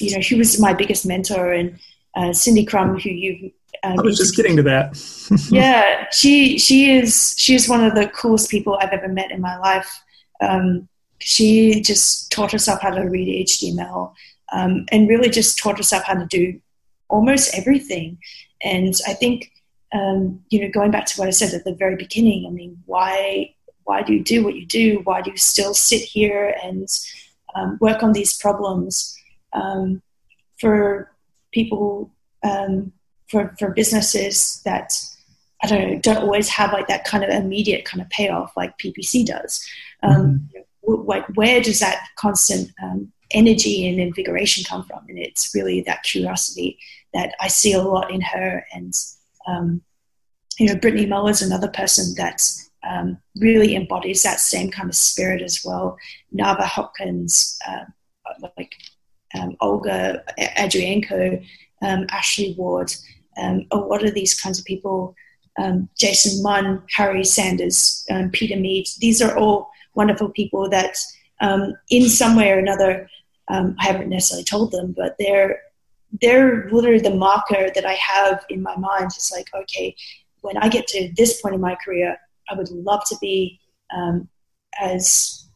you know, who was my biggest mentor, and uh, Cindy Krum, who you. Um, I was just getting to that. yeah, she she is she is one of the coolest people I've ever met in my life. Um, she just taught herself how to read HTML um, and really just taught herself how to do almost everything. And I think, um, you know, going back to what I said at the very beginning, I mean, why why do you do what you do? Why do you still sit here and um, work on these problems um, for people, um, for for businesses that I don't know, don't always have like that kind of immediate kind of payoff like PPC does. Um, mm-hmm. Like, where does that constant um, energy and invigoration come from? And it's really that curiosity that I see a lot in her. And, um, you know, Britney Muller is another person that um, really embodies that same kind of spirit as well. Navah Hopkins, uh, like um, Olga Andrienko, um, Ashley Ward, um, a lot of these kinds of people, um, Jason Mun, Harry Sanders, Peter Mead, these are all wonderful people that in some way or another um, I haven't necessarily told them, but they're they're literally the marker that I have in my mind. It's like, okay, when I get to this point in my career, I would love to be um, as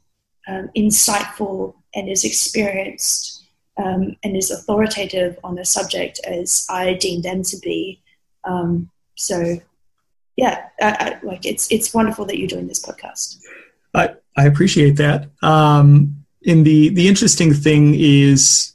um, insightful and as experienced um, and as authoritative on the subject as I deem them to be. Um, so, yeah, I, I, like it's it's wonderful that you're doing this podcast. I I appreciate that. Um, and the the interesting thing is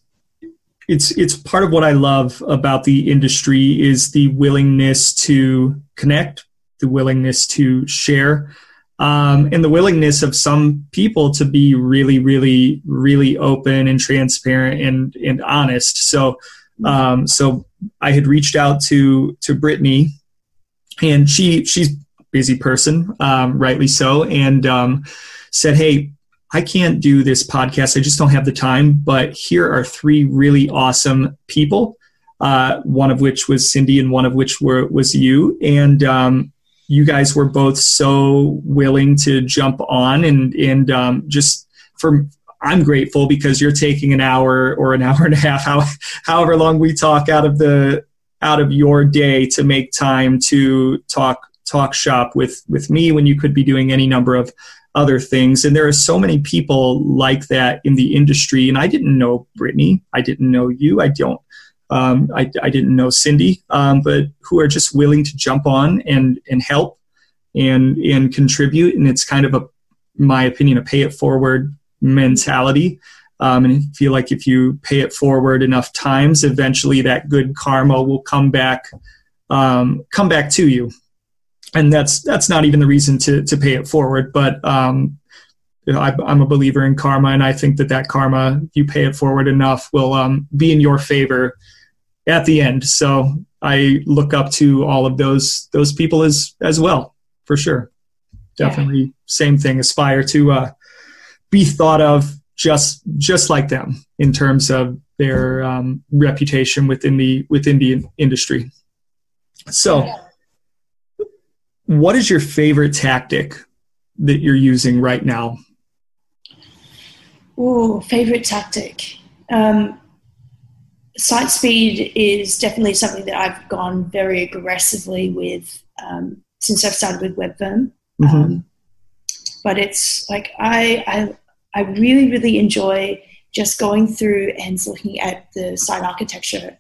it's it's part of what I love about the industry is the willingness to connect, the willingness to share, um, and the willingness of some people to be really, really, really open and transparent and and honest. So, um, so I had reached out to to Britney, and she she's a busy person, um, rightly so, and um, said, "Hey, I can't do this podcast. I just don't have the time. But here are three really awesome people. Uh, one of which was Cindy, and one of which were was you. And um, you guys were both so willing to jump on, and and um, just for I'm grateful because you're taking an hour or an hour and a half, how, however long we talk out of the out of your day to make time to talk talk shop with with me when you could be doing any number of other things. And there are so many people like that in the industry. And I didn't know Britney. I didn't know you. I don't. Um, I, I, didn't know Cindy, um, but who are just willing to jump on and and help and and contribute. And it's kind of a, my opinion, a pay it forward mentality. Um, and I feel like if you pay it forward enough times, eventually that good karma will come back, um, come back to you and that's that's not even the reason to to pay it forward. But um, I, am a believer in karma, and I think that that karma, if you pay it forward enough, will um, be in your favor at the end. So I look up to all of those those people as as well, for sure. Definitely, yeah. same thing. Aspire to uh, be thought of just just like them in terms of their um, reputation within the within the industry. So. Yeah what is your favorite tactic that you're using right now? Oh, favorite tactic. Um, site speed is definitely something that I've gone very aggressively with um, since I've started with Webfirm. Mm-hmm. Um, but it's like I, I I really really enjoy just going through and looking at the site architecture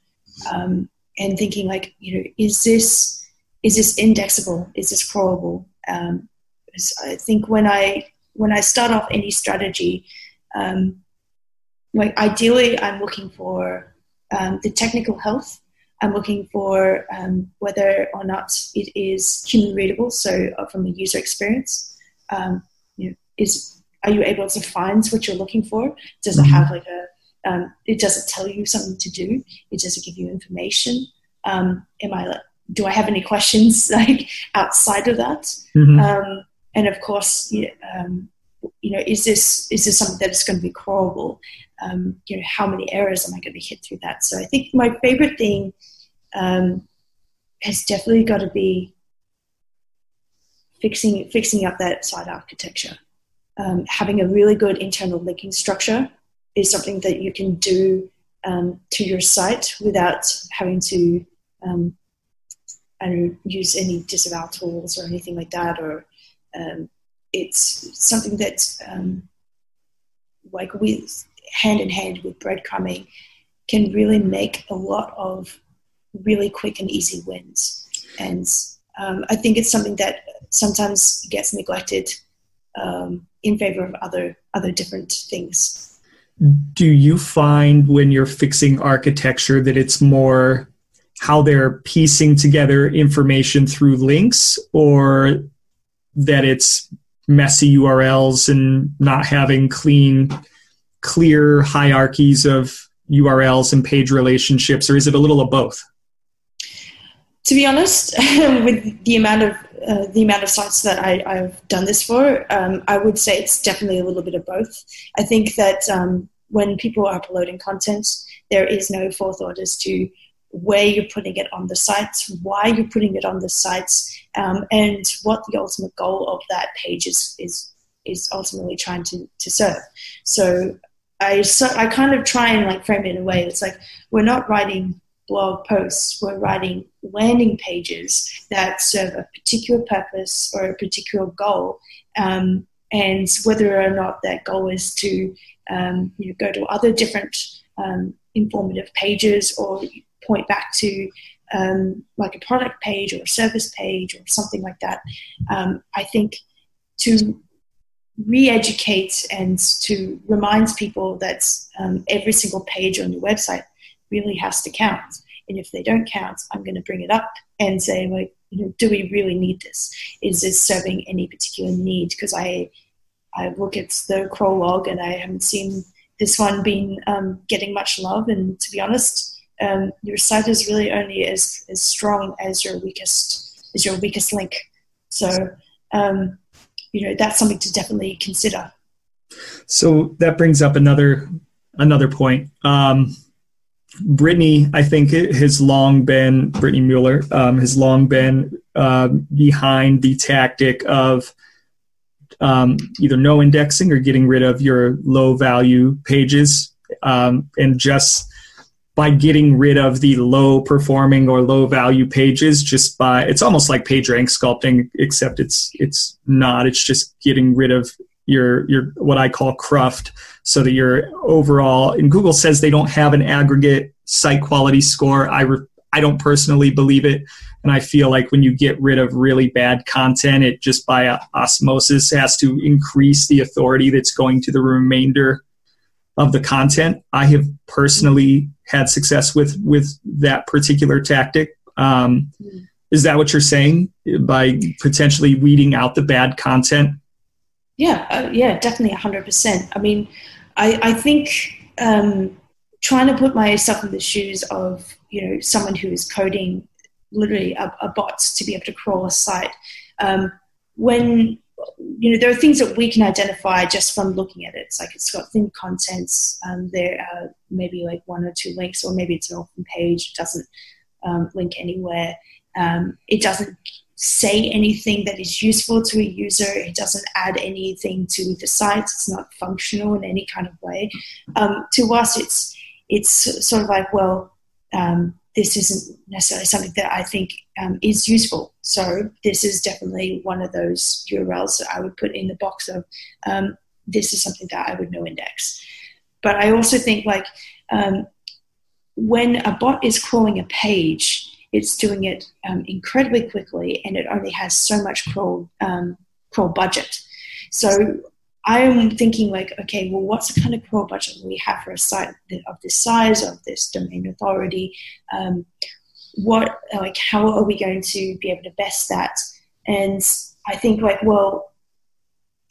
um, and thinking like you know is this is this indexable? Is this crawlable? Um, I think when I when I start off any strategy, um, like ideally, I'm looking for um, the technical health. I'm looking for um, whether or not it is human readable. So, uh, from a user experience, um, you know, is are you able to find what you're looking for? Does it mm-hmm. have like a um, it doesn't tell you something to do. It doesn't give you information. Um, am I do I have any questions like outside of that? Mm-hmm. Um, and of course, you, um, you know, is this is this something that is going to be crawlable? Um, you know, how many errors am I going to hit through that? So I think my favorite thing um, has definitely got to be fixing fixing up that site architecture. Um, having a really good internal linking structure is something that you can do um, to your site without having to um, use any disavow tools or anything like that. Or um, it's something that's um, like with hand in hand with breadcrumbing can really make a lot of really quick and easy wins. And um, I think it's something that sometimes gets neglected um, in favor of other other different things. Do you find when you're fixing architecture that it's more how they're piecing together information through links or that it's messy URLs and not having clean clear hierarchies of URLs and page relationships, or is it a little of both? To be honest, with the amount of uh, the amount of sites that I, have done this for, um, I would say it's definitely a little bit of both. I think that um, when people are uploading content, there is no forethought as to where you're putting it on the sites, why you're putting it on the sites, um, and what the ultimate goal of that page is is is ultimately trying to, to serve. So I so I kind of try and like frame it in a way that's like we're not writing blog posts, we're writing landing pages that serve a particular purpose or a particular goal. Um, and whether or not that goal is to um, you know, go to other different um, informative pages or point back to um, like a product page or a service page or something like that, um, I think to re-educate and to remind people that um, every single page on your website really has to count. And if they don't count, I'm going to bring it up and say, like, you know, do we really need this? Is this serving any particular need? Because I, I look at the crawl log and I haven't seen this one being um, getting much love. And to be honest, um, your site is really only as, as strong as your weakest as your weakest link. So um, you know that's something to definitely consider. So that brings up another another point. Um, Britney, I think, has long been Britney Muller um, has long been uh, behind the tactic of um, either no indexing or getting rid of your low value pages, um, and just by getting rid of the low performing or low value pages just by it's almost like page rank sculpting except it's it's not. It's just getting rid of your your what I call cruft so that your overall and Google says they don't have an aggregate site quality score. I re, I don't personally believe it. And I feel like when you get rid of really bad content it just by osmosis has to increase the authority that's going to the remainder of the content. I have personally had success with with that particular tactic. Um, is that what you're saying by potentially weeding out the bad content? Yeah, uh, yeah, definitely, hundred percent. I mean, I, I think um, trying to put myself in the shoes of you know someone who is coding literally a, a bot to be able to crawl a site. Um, when you know, there are things that we can identify just from looking at it. It's like it's got thin contents. Um, there are maybe like one or two links, or maybe it's an open page. It doesn't um, link anywhere. Um, it doesn't say anything that is useful to a user. It doesn't add anything to the site. It's not functional in any kind of way. Um, to us, it's it's sort of like well, um, this isn't necessarily something that I think um, is useful. So this is definitely one of those URLs that I would put in the box of um, this is something that I would no index. But I also think like um, when a bot is crawling a page, it's doing it um, incredibly quickly, and it only has so much crawl um, crawl budget. So I'm thinking like, okay, well, what's the kind of crawl budget we have for a site of this size, of this domain authority? Um, what, like, how are we going to be able to best that? And I think like, well,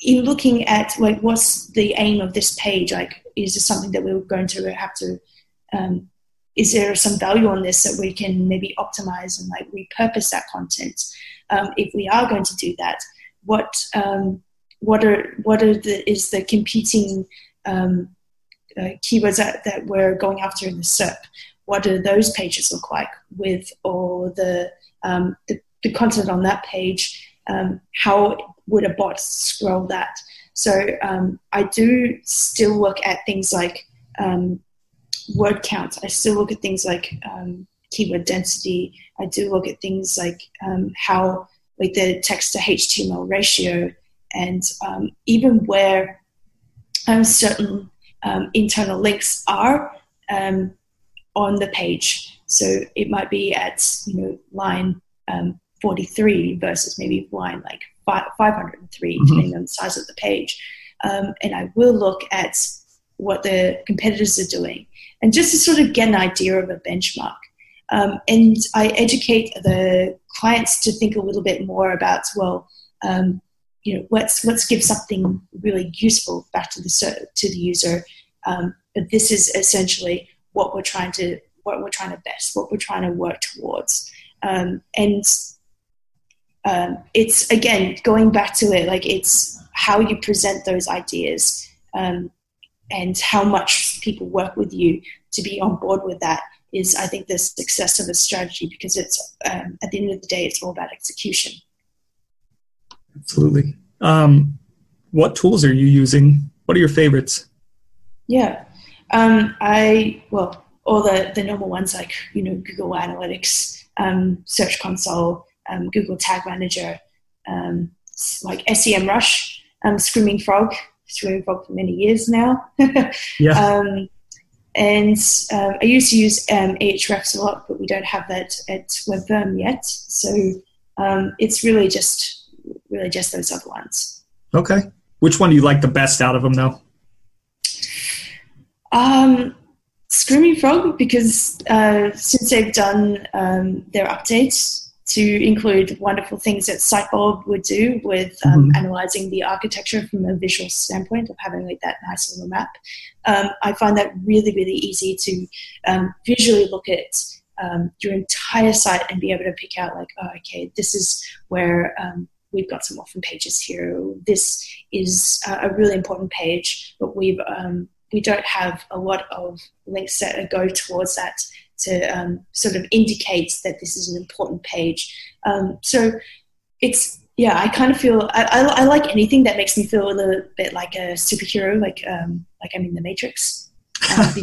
in looking at like, what's the aim of this page? Like, is this something that we're going to have to, um, is there some value on this that we can maybe optimize and like repurpose that content? Um, if we are going to do that, what, um, what are what are the is the competing um, uh, keywords that, that we're going after in the SERP? what do those pages look like with all the, um, the, the, content on that page? Um, how would a bot scroll that? So um, I do still look at things like um, word count. I still look at things like um, keyword density. I do look at things like how, like the text to HTML ratio, and um, even where um, certain um, internal links are um, on the page. So it might be at you know line 43 versus maybe line like 503, mm-hmm. depending on the size of the page. and I will look at what the competitors are doing and just to sort of get an idea of a benchmark. Um, and I educate the clients to think a little bit more about, well, um, you know, let's let's give something really useful back to the to the user. Um, but this is essentially what we're trying to what we're trying to best, what we're trying to work towards. Um, and um, it's again going back to it, like it's how you present those ideas um, and how much people work with you to be on board with that is, I think, the success of a strategy because it's um, at the end of the day, it's all about execution. Absolutely. Um, what tools are you using? What are your favorites? Yeah, um, I well, all the the normal ones like you know Google Analytics, um, Search Console, um, Google Tag Manager, um, like SEMrush, Screaming Frog Screaming Frog for many years now. yeah. Um, and um, I used to use um, Ahrefs a lot, but we don't have that at Webfirm yet. So um, it's really just really just those other ones. Okay. Which one do you like the best out of them, though? Um, Screaming Frog, because uh, since they've done um, their updates, to include wonderful things that Sitebulb would do with um, mm-hmm. analyzing the architecture from a visual standpoint of having like that nice little map. Um, I find that really, really easy to um, visually look at um, your entire site and be able to pick out like, oh, okay, this is where um, we've got some orphan pages here. This is a really important page, but we've um, we don't have a lot of links that go towards that to um, sort of indicate that this is an important page. Um, so it's yeah, I kind of feel I, I, I, like anything that makes me feel a little bit like a superhero, like um, like I'm in the Matrix. Um,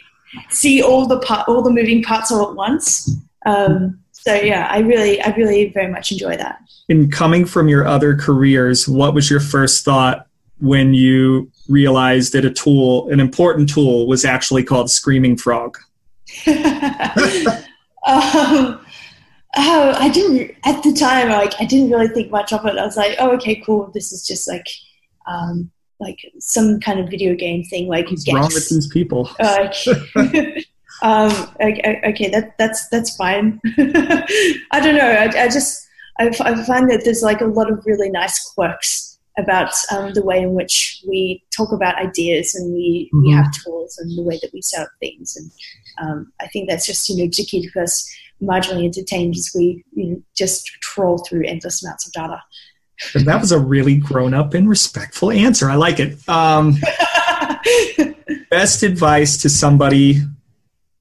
see all the part, all the moving parts all at once. Um, so yeah, I really, I really very much enjoy that. In coming from your other careers, what was your first thought when you realized that a tool, an important tool, was actually called Screaming Frog? um, oh, I didn't at the time. Like, I didn't really think much of it. I was like, oh, okay, cool. This is just like, um, like some kind of video game thing. Like, what's wrong with these people? Uh, um, okay, okay, that that's that's fine. I don't know. I, I just I, I find that there's like a lot of really nice quirks about um, the way in which we talk about ideas and we, mm-hmm. we have tools and the way that we set up things. And um, I think that's just, you know, to keep us marginally entertained as we you know, just troll through endless amounts of data. That was a really grown up and respectful answer. I like it. Um, best advice to somebody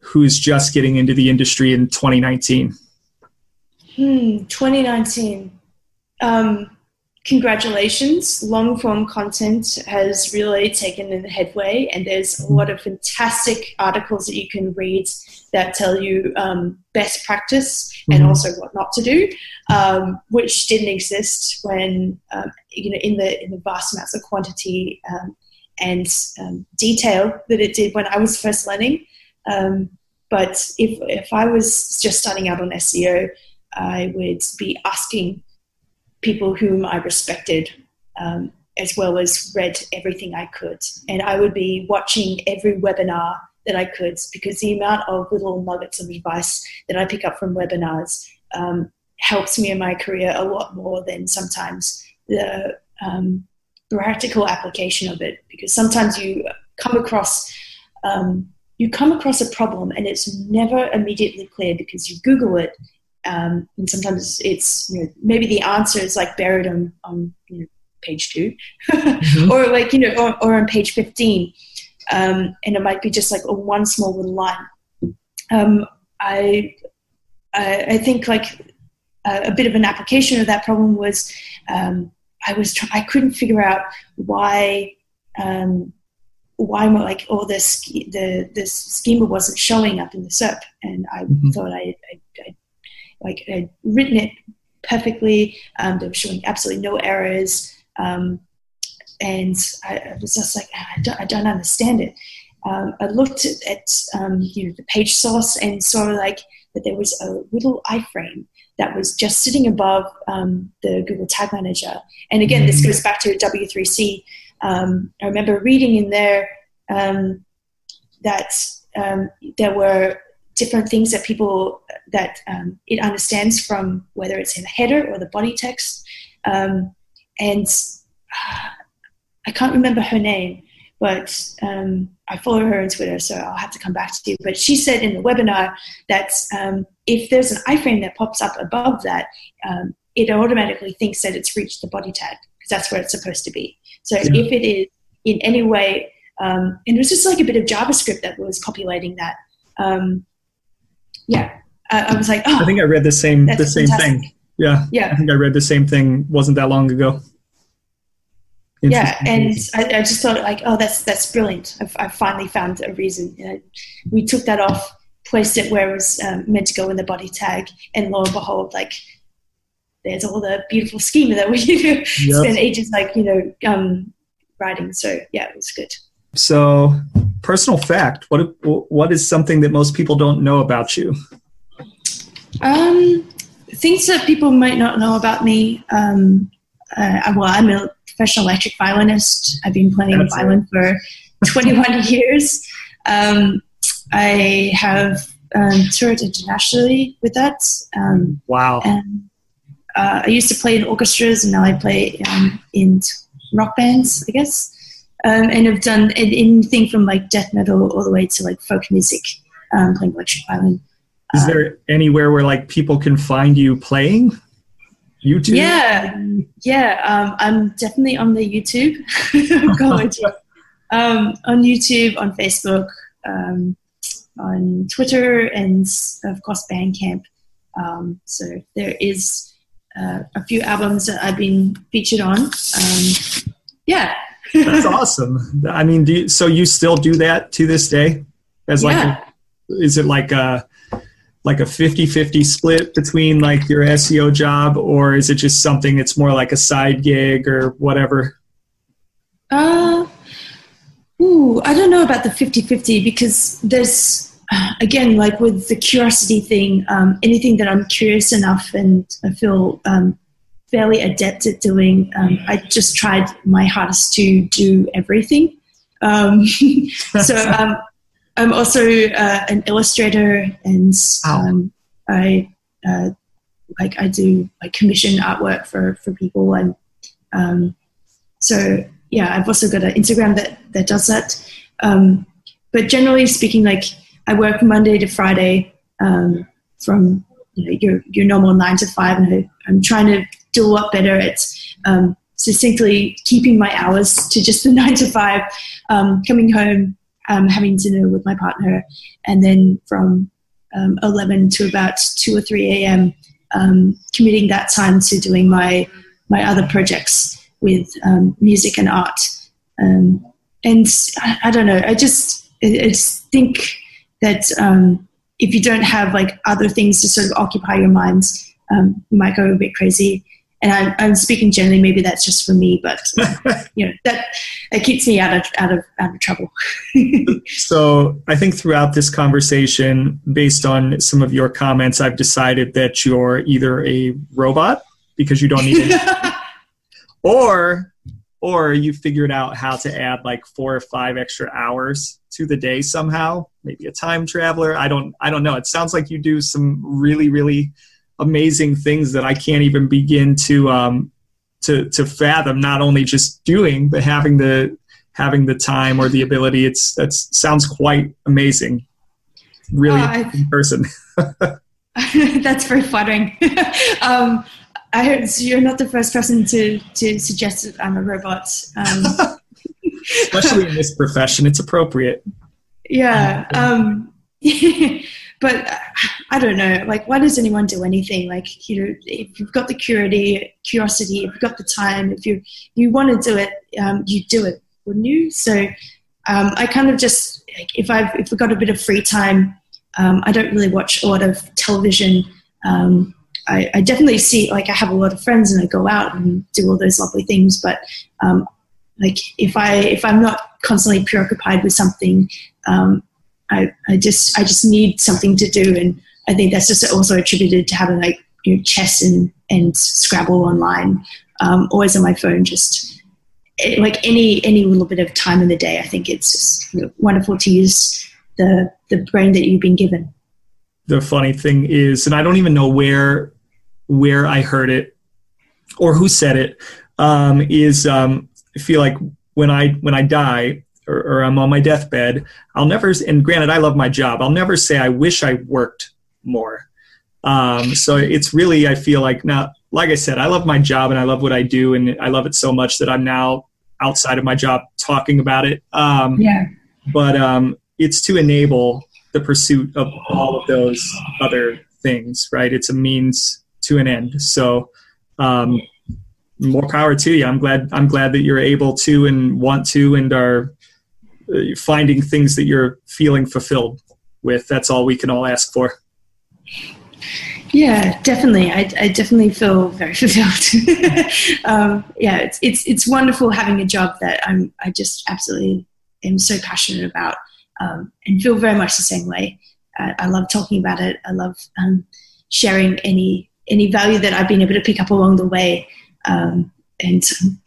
who's just getting into the industry in 2019? Hmm, 2019. Um, congratulations. Long form content has really taken a headway, and there's a lot of fantastic articles that you can read that tell you um, best practice and mm-hmm. also what not to do, um, which didn't exist when um, you know in the in the vast amounts of quantity um, and um, detail that it did when I was first learning. Um, but if if I was just starting out on SEO, I would be asking people whom I respected, um, as well as read everything I could. And I would be watching every webinar that I could because the amount of little nuggets of advice that I pick up from webinars um, helps me in my career a lot more than sometimes the um, practical application of it. Because sometimes you come across um, you come across a problem and it's never immediately clear because you Google it um, and sometimes it's you know maybe the answer is like buried on on you know, page 2 mm-hmm. or like you know or, or on page 15 um, and it might be just like a one small little line um, I, I, I think like a, a, bit of an application of that problem was um, I was try- I couldn't figure out why um, why like all this the this schema wasn't showing up in the SERP, and I mm-hmm. thought I, I, I like I'd written it perfectly. Um, they were showing absolutely no errors, um, and I, I, was just like I don't, I don't understand it. Um, I looked at, at um, you know the page source and saw like that there was a little iframe that was just sitting above um, the Google Tag Manager. And again, mm-hmm. this goes back to W3C. Um, I remember reading in there um, that um, there were different things that people that um, it understands from whether it's in the header or the body text. Um, and uh, I can't remember her name, but um, I follow her on Twitter, so I'll have to come back to you. But she said in the webinar that um, if there's an iframe that pops up above that, um, it automatically thinks that it's reached the body tag because that's where it's supposed to be. So yeah. if it is in any way, um, and it was just like a bit of JavaScript that was populating that. Um, yeah, I, I, was like, oh, I think I read the same the same fantastic. thing. Yeah, yeah. I think I read the same thing. wasn't that long ago yeah and I, I, just thought like oh that's that's brilliant i've, I've finally found a reason you know, we took that off placed it where it was um, meant to go in the body tag and lo and behold like there's all the beautiful schema that we yep. spent ages like you know um, writing so yeah it was good so personal fact what what is something that most people don't know about you um things that people might not know about me um uh, well i'm a professional electric violinist. I've been playing That's violin it. for 21 years. Um, I have um, toured internationally with that. Um, wow. And uh, I used to play in orchestras, and now I play um, in rock bands, I guess. Um, and I've done anything from like death metal all the way to like folk music, um, playing electric violin. Is there anywhere where like people can find you playing? YouTube? Yeah, yeah. Um, I'm definitely on the YouTube. um, on YouTube, on Facebook, um, on Twitter, and of course Bandcamp. Um, so there is uh, a few albums that I've been featured on. Um, yeah. That's awesome. I mean, do you, so you still do that to this day? As like, yeah. a, is it like a like a 50-50 split between like your SEO job or is it just something that's more like a side gig or whatever? Uh, ooh, I don't know about the 50-50 because there's again like with the curiosity thing, um, anything that I'm curious enough and I feel um, fairly adept at doing, um, I just tried my hardest to do everything. Um, so um, I'm also uh, an illustrator, and um, I uh, like I do like commission artwork for for people, and um, so yeah, I've also got an Instagram that that does that. Um, but generally speaking, like I work Monday to Friday um, from you know, your your normal nine to five, and I, am trying to do a lot better at um, succinctly keeping my hours to just the nine to five, um, coming home um, having dinner with my partner, and then from um, 11 to about 2 or 3 a.m., um, committing that time to doing my, my other projects with um, music and art. Um, and I, I, don't know, I just, I, I just think that um, if you don't have like other things to sort of occupy your mind, you might go a bit crazy and I'm, I'm, speaking generally. Maybe that's just for me, but you know that it keeps me out of out of out of trouble. so I think throughout this conversation, based on some of your comments, I've decided that you're either a robot because you don't need it, or or you figured out how to add like four or five extra hours to the day somehow. Maybe a time traveler. I don't I don't know. It sounds like you do some really really amazing things that I can't even begin to um, to to fathom. Not only just doing, but having the having the time or the ability. It's that sounds quite amazing. Really, uh, in person. that's very flattering. um, I heard so you're not the first person to to suggest that I'm a robot. Um, Especially in this profession, it's appropriate. Yeah. Um, but I don't know. Like, why does anyone do anything? Like, you know, if you've got the curiosity, curiosity, if you've got the time, if you you want to do it, um, you do it, wouldn't you? So, um, I kind of just if I've if we've got a bit of free time, um, I don't really watch a lot of television. Um, I, I, definitely see like I have a lot of friends and I go out and do all those lovely things, but um, like if I if I'm not constantly preoccupied with something, um, I, I just I just need something to do, and I think that's just also attributed to having like you know, chess and and Scrabble online, um, always on my phone, just eh, like any any little bit of time in the day. I think it's just you know, wonderful to use the the brain that you've been given. The funny thing is, and I don't even know where where I heard it or who said it, um, is um, I feel like when I when I die, or, or I'm on my deathbed, I'll never, and granted, I love my job. I'll never say I wish I worked more. Um, so it's really, I feel like now, like I said, I love my job and I love what I do, and I love it so much that I'm now outside of my job talking about it. Um, yeah. But um, it's to enable the pursuit of all of those other things, right? It's a means to an end. So, um, more power to you. I'm glad. I'm glad that you're able to and want to and are uh, finding things that you're feeling fulfilled with. That's all we can all ask for. Yeah, definitely. I, I definitely feel very fulfilled. um, yeah, it's it's it's wonderful having a job that I'm I just absolutely am so passionate about um, and feel very much the same way. I, I love talking about it. I love um, sharing any any value that I've been able to pick up along the way. Um, and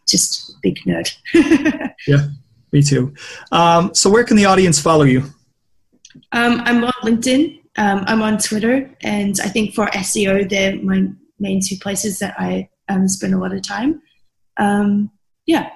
just big nerd. yeah. Me too. Um, so, where can the audience follow you? Um, I'm on LinkedIn. Um, I'm on Twitter, and I think for SEO, they're my main two places that I um, spend a lot of time. Um, yeah.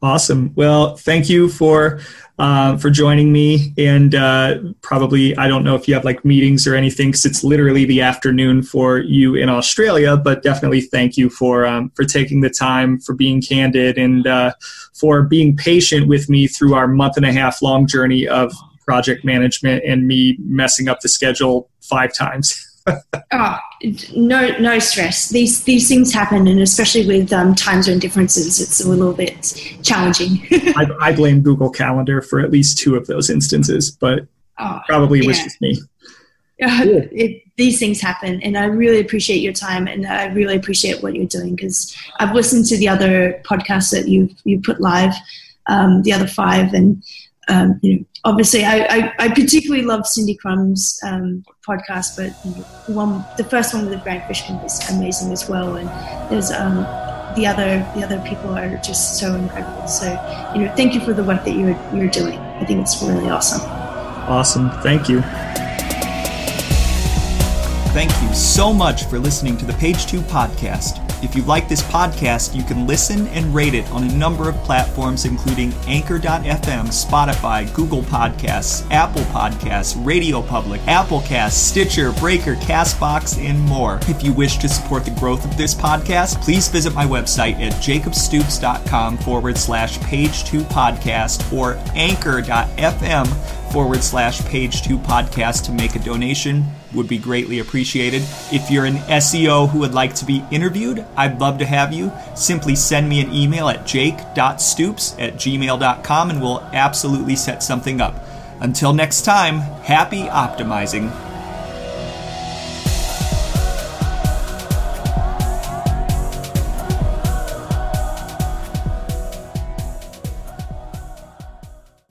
Awesome. Well, thank you for uh, for joining me. And uh, probably, I don't know if you have like meetings or anything, because it's literally the afternoon for you in Australia. But definitely, thank you for um, for taking the time, for being candid, and uh, for being patient with me through our month and a half long journey of project management and me messing up the schedule five times. Oh, no, no stress. These these things happen, and especially with um, time zone differences, it's a little bit challenging. I, I, blame Google Calendar for at least two of those instances, but oh, probably yeah. was just me. Uh, it, these things happen, and I really appreciate your time, and I really appreciate what you're doing because I've listened to the other podcasts that you you put live, um, the other five, and um, you know, obviously, I, I, I, particularly love Cindy Krum's um, podcast, but the one, the first one with the Rand Fishkin was amazing as well. And there's um, the other, the other people are just so incredible. So, you know, thank you for the work that you're you're doing. I think it's really awesome. Awesome, thank you. Thank you so much for listening to the Page Two podcast. If you like this podcast, you can listen and rate it on a number of platforms, including Anchor.fm, Spotify, Google Podcasts, Apple Podcasts, Radio Public, Applecast, Stitcher, Breaker, Castbox, and more. If you wish to support the growth of this podcast, please visit my website at jacobstoops.com forward slash page two podcast or anchor.fm forward slash page two podcast to make a donation would be greatly appreciated. If you're an SEO who would like to be interviewed, I'd love to have you. Simply send me an email at jake.stoops at gmail.com and we'll absolutely set something up. Until next time, happy optimizing.